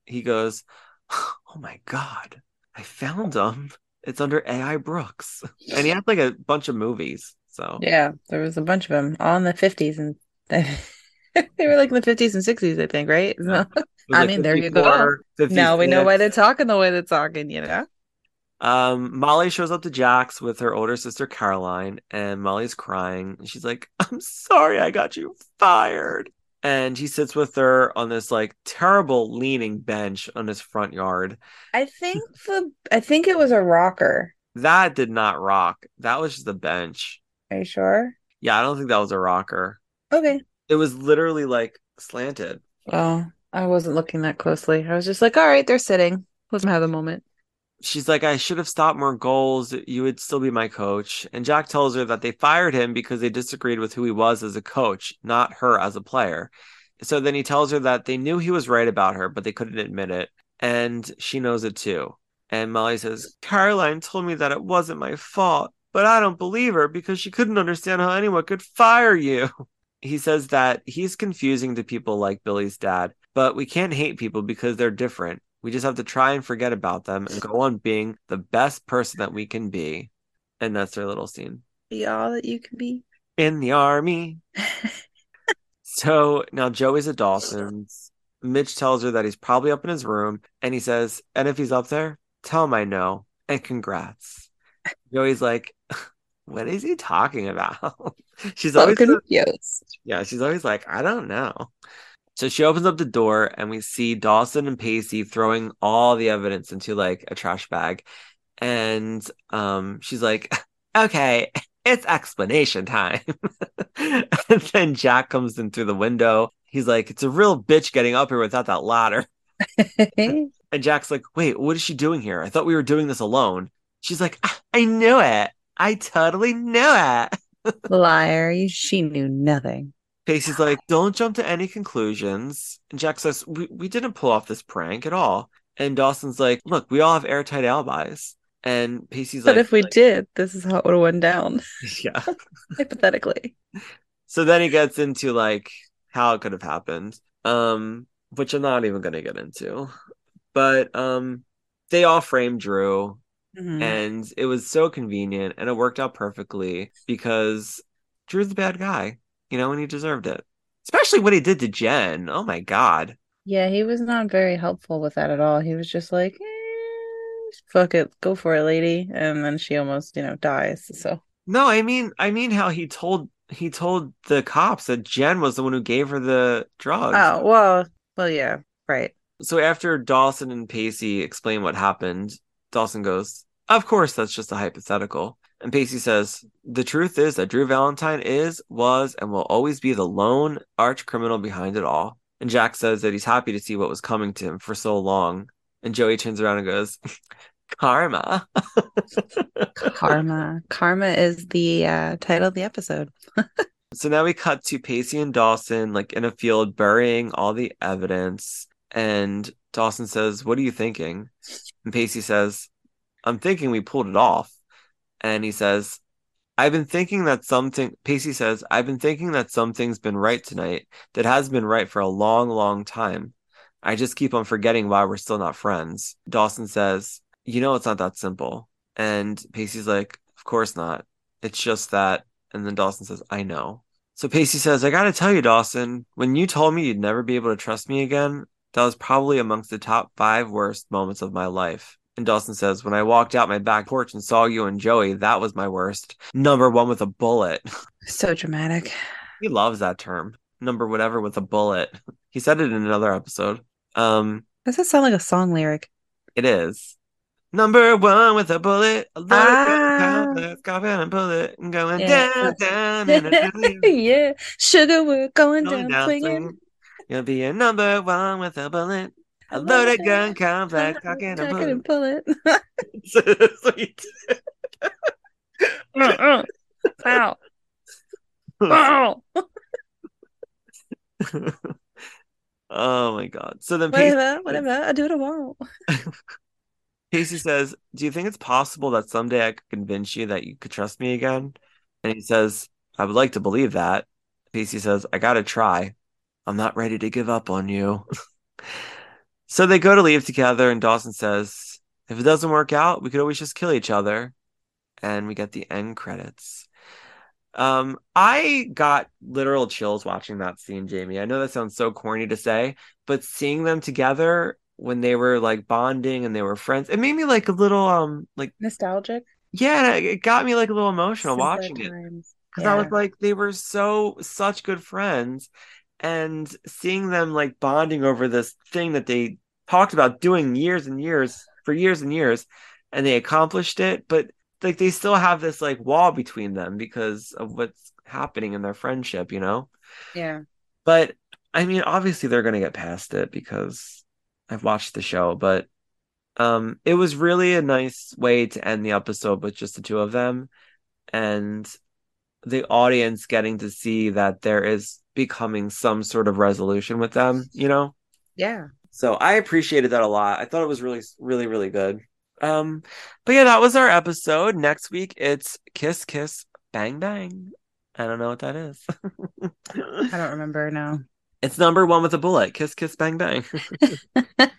A: he goes, "Oh my god, I found him! It's under AI Brooks." And he had like a bunch of movies. So
B: Yeah, there was a bunch of them all in the 50s and they were like in the 50s and 60s, I think, right? So,
A: was,
B: I mean, there you go.
A: 54,
B: now we know why they're talking the way they're talking, you know?
A: Um, Molly shows up to Jack's with her older sister Caroline, and Molly's crying. She's like, "I'm sorry, I got you fired." And he sits with her on this like terrible leaning bench on his front yard.
B: I think the I think it was a rocker.
A: That did not rock. That was just a bench.
B: Are you sure?
A: Yeah, I don't think that was a rocker.
B: Okay.
A: It was literally like slanted.
B: Well, I wasn't looking that closely. I was just like, all right, they're sitting. Let's have a moment.
A: She's like, I should have stopped more goals. You would still be my coach. And Jack tells her that they fired him because they disagreed with who he was as a coach, not her as a player. So then he tells her that they knew he was right about her, but they couldn't admit it. And she knows it too. And Molly says, Caroline told me that it wasn't my fault, but I don't believe her because she couldn't understand how anyone could fire you. He says that he's confusing to people like Billy's dad, but we can't hate people because they're different. We just have to try and forget about them and go on being the best person that we can be. And that's their little scene.
B: Be all that you can be.
A: In the army. So now Joey's at Dawson's. Mitch tells her that he's probably up in his room, and he says, And if he's up there, tell him I know, and congrats. Joey's like, What is he talking about? she's
B: So
A: always
B: confused.
A: yeah, she's always like, I don't know. So she opens up the door and we see Dawson and Pacey throwing all the evidence into like a trash bag. And um she's like, okay, it's explanation time. and then Jack comes in through the window. He's like, it's a real bitch getting up here without that ladder. And Jack's like, wait, what is she doing here? I thought we were doing this alone. She's like, "Ah, I knew it. I totally knew it.
B: Liar, she knew nothing.
A: Pacey's like, don't jump to any conclusions. And Jack says, we, we didn't pull off this prank at all. And Dawson's like, look, we all have airtight alibis. And Pacey's
B: But
A: like, But
B: if we did, this is how it would have went down,
A: yeah.
B: hypothetically.
A: So then he gets into like how it could have happened, um, which I'm not even going to get into. But um, they all framed Drue,
B: Mhm.
A: and it was so convenient, and it worked out perfectly because Drue's the bad guy, you know, and he deserved it. Especially what he did to Jen. Oh my god.
B: Yeah, he was not very helpful with that at all. He was just like, eh, fuck it, go for it, lady. And then she almost, you know, dies. So
A: No, I mean, I mean how he told he told the cops that Jen was the one who gave her the drugs.
B: Oh, well, well, yeah, right.
A: So after Dawson and Pacey explain what happened, Dawson goes, Of course, that's just a hypothetical. And Pacey says, The truth is that Drue Valentine is, was, and will always be the lone arch criminal behind it all. And Jack says that he's happy to see what was coming to him for so long. And Joey turns around and goes, Karma.
B: Karma. Karma is the uh, title of the episode.
A: So now we cut to Pacey and Dawson like in a field burying all the evidence. And Dawson says, What are you thinking? And Pacey says, I'm thinking we pulled it off. And he says, I've been thinking that something, Pacey says, I've been thinking that something's been right tonight that has been right for a long, long time. I just keep on forgetting why we're still not friends. Dawson says, You know, it's not that simple. And Pacey's like, Of course not. It's just that. And then Dawson says, I know. So Pacey says, I gotta tell you, Dawson, when you told me you'd never be able to trust me again, that was probably amongst the top five worst moments of my life. And Dawson says, When I walked out my back porch and saw you and Joey, that was my worst. Number one with a bullet.
B: So dramatic.
A: he loves that term. Number whatever with a bullet. He said it in another episode. Um,
B: Does that sound like a song lyric?
A: it is. Number one with a bullet. A loaded
B: Ah.
A: gun, let's go ahead and pull it and going
B: Yeah.
A: down, down in a
B: yeah. Sugar, we're going
A: Going
B: down
A: down
B: swinging.
A: You'll be a number one with a bullet. A loaded gun complex, cocking and
B: Cock it
A: bullet.
B: and pull it.
A: Sweet.
B: Uh-uh. Ow. Ow.
A: oh my god. So then Pacey,
B: Whatever, whatever. I do it tomorrow.
A: Pacey says, Do you think it's possible that someday I could convince you that you could trust me again? And he says, I would like to believe that. Pacey says, I gotta try. I'm not ready to give up on you. so they go to leave together, and Dawson says, If it doesn't work out, we could always just kill each other. And we get the end credits. Um, I got literal chills watching that scene, Jamie. I know that sounds so corny to say, but seeing them together when they were like bonding and they were friends, it made me like a little um like
B: Nostalgic.
A: yeah, it got me like a little emotional
B: Simpler
A: watching it because I was like they were so such good friends, and seeing them like bonding over this thing that they talked about doing years and years for years and years, and they accomplished it, but like they still have this like wall between them because of what's happening in their friendship, you know.
B: Yeah.
A: But I mean, obviously they're gonna get past it because I've watched the show, but um it was really a nice way to end the episode with just the two of them and the audience getting to see that there is becoming some sort of resolution with them, you know?
B: Yeah.
A: So I appreciated that a lot. I thought it was really, really, really good. Um, but yeah, that was our episode. Next week it's Kiss Kiss Bang Bang. I don't know what that is.
B: I don't remember now.
A: It's number one with a bullet. Kiss Kiss Bang Bang.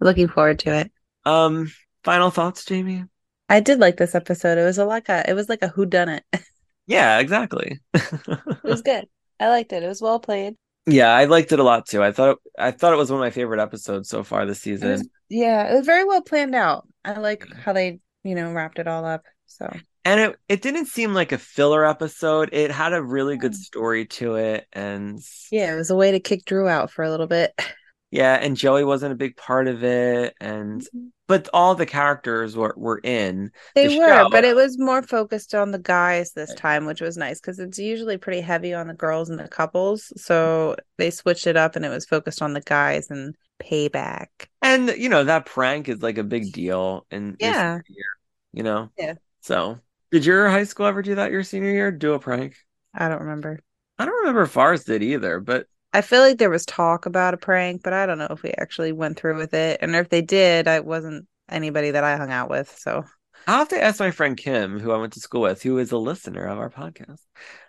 B: Looking forward to it.
A: um, final thoughts, Jamie?
B: I did like this episode. It was a like a it was like a who done it. It
A: Yeah, exactly.
B: It was good. I liked it. It was well played.
A: yeah, I liked it a lot too. I thought I thought it was one of my favorite episodes so far this
B: It was,
A: season.
B: yeah, it was very well planned out. I like how they, you know, wrapped it all up. So
A: and it it didn't seem like a filler episode. It had a really good
B: mm.
A: story to it, and
B: yeah, it was a way to kick Drue out for a little bit.
A: yeah, and Joey wasn't a big part of it, and mm-hmm. but all the characters were were in.
B: They
A: the
B: were,
A: show.
B: but it was more focused on the guys this time, which was nice because it's usually pretty heavy on the girls and the couples. So they switched it up and it was focused on the guys and payback.
A: And you know that prank is like a big deal in your
B: Yeah.
A: year, you know.
B: Yeah.
A: So, did your high school ever do that your senior year? Do a prank?
B: I don't remember.
A: I don't remember if ours did either, but
B: I feel like there was talk about a prank, but I don't know if we actually went through with it. And if they did, I wasn't anybody that I hung out with. So
A: I'll have to ask my friend Kim, who I went to school with, who is a listener of our podcast.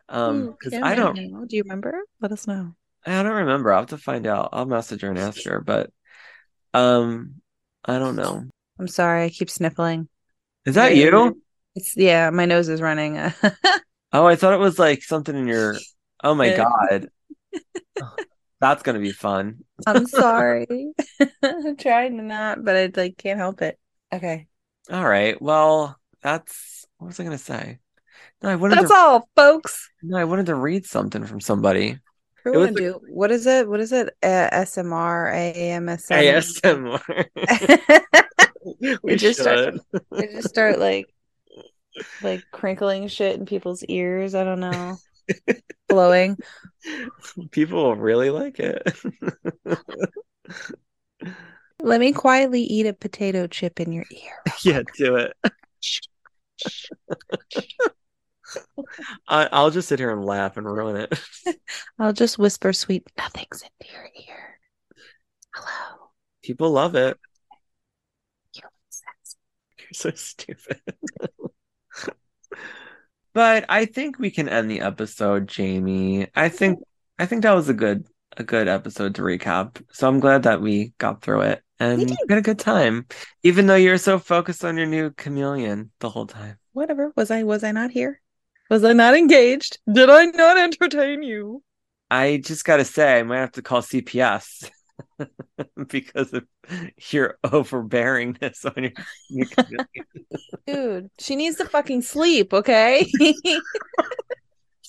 A: Um, because I don't,
B: know. Do you remember? Let us know.
A: I don't remember. I'll have to find out. I'll message her and ask her, but um, I don't know.
B: I'm sorry, I keep sniffling.
A: Is that you?
B: It's yeah, my nose is running.
A: Oh, I thought it was like something in your. Oh my. God, that's gonna be fun.
B: I'm sorry. I'm trying to not, but I like can't help it. Okay.
A: All right. Well, that's what was I gonna say? No, I wanted
B: That's
A: to.
B: all, folks.
A: No, I wanted to read something from somebody.
B: Who
A: It was
B: wanna do what is it? What is it? Uh, ASMR, AMSM.
A: ASMR.
B: We just start- We just start like like crinkling shit in people's ears. I don't know. Blowing.
A: People will really like it.
B: Let me quietly eat a potato chip in your ear.
A: yeah, do it. I, I'll just sit here and laugh and ruin it.
B: I'll just whisper sweet nothings into your ear. Hello.
A: People love it. You're so stupid. but I think we can end the episode, Jamie. I think I think that was a good a good episode to recap. So I'm glad that we got through it and
B: We
A: had a good time. Even though you're so focused on your new chameleon the whole time.
B: Whatever. Was I was I not here? Was I not engaged? Did I not entertain you?
A: I just gotta say, I might have to call CPS because of your overbearingness on your.
B: Dude, she needs to fucking sleep, okay?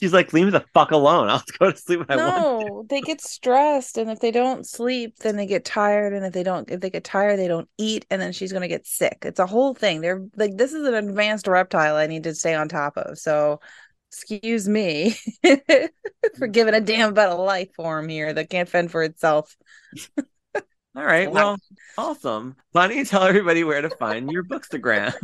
A: She's like, leave me the fuck alone. I'll go to sleep when I want.
B: no, they get stressed, and if they don't sleep, then they get tired, and if they don't, if they get tired, they don't eat, and then she's gonna get sick. It's a whole thing. They're like, this is an advanced reptile. I need to stay on top of. So, excuse me for giving a damn about a life form here that can't fend for itself.
A: All right. Well, awesome. Why don't you tell everybody where to find your bookstagram?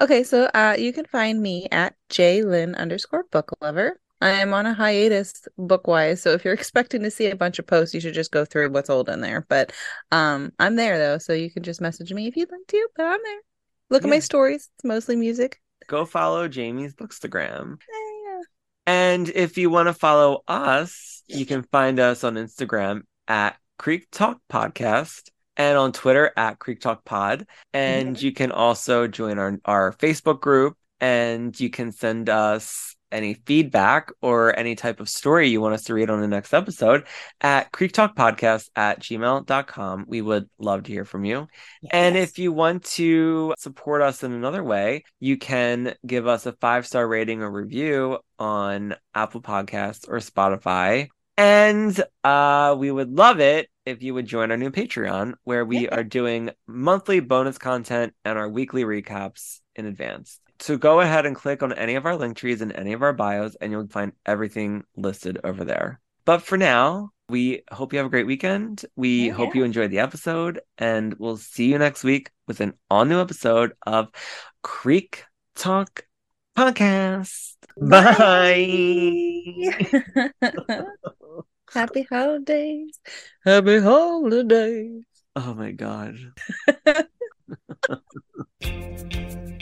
B: Okay, so uh, you can find me at jlyn underscore book lover. I am on a hiatus book wise, so if you're expecting to see a bunch of posts, you should just go through what's old in there. But um, I'm there though, so you can just message me if you'd like to. But I'm there. Look at my stories; it's mostly music.
A: Go follow Jamie's bookstagram.
B: Yeah.
A: And if you want to follow us, you can find us on Instagram at Creek Talk Podcast and on Twitter at Creek Talk Pod. And you can also join our, our Facebook group and you can send us any feedback or any type of story you want us to read on the next episode at creektalkpodcast Talk Podcast at gmail.com. We would love to hear from you. And if you want to support us in another way, you can give us a five star rating or review on Apple Podcasts or Spotify. And uh, we would love it if you would join our new Patreon, where we
B: Yeah.
A: are doing monthly bonus content and our weekly recaps in advance. So go ahead and click on any of our link trees in any of our bios, and you'll find everything listed over there. But for now, we hope you have a great weekend. We
B: Yeah.
A: hope you enjoyed the episode, and we'll see you next week with an all new episode of Creek Talk Podcast. Bye.
B: Happy holidays. Happy holidays.
A: oh my God.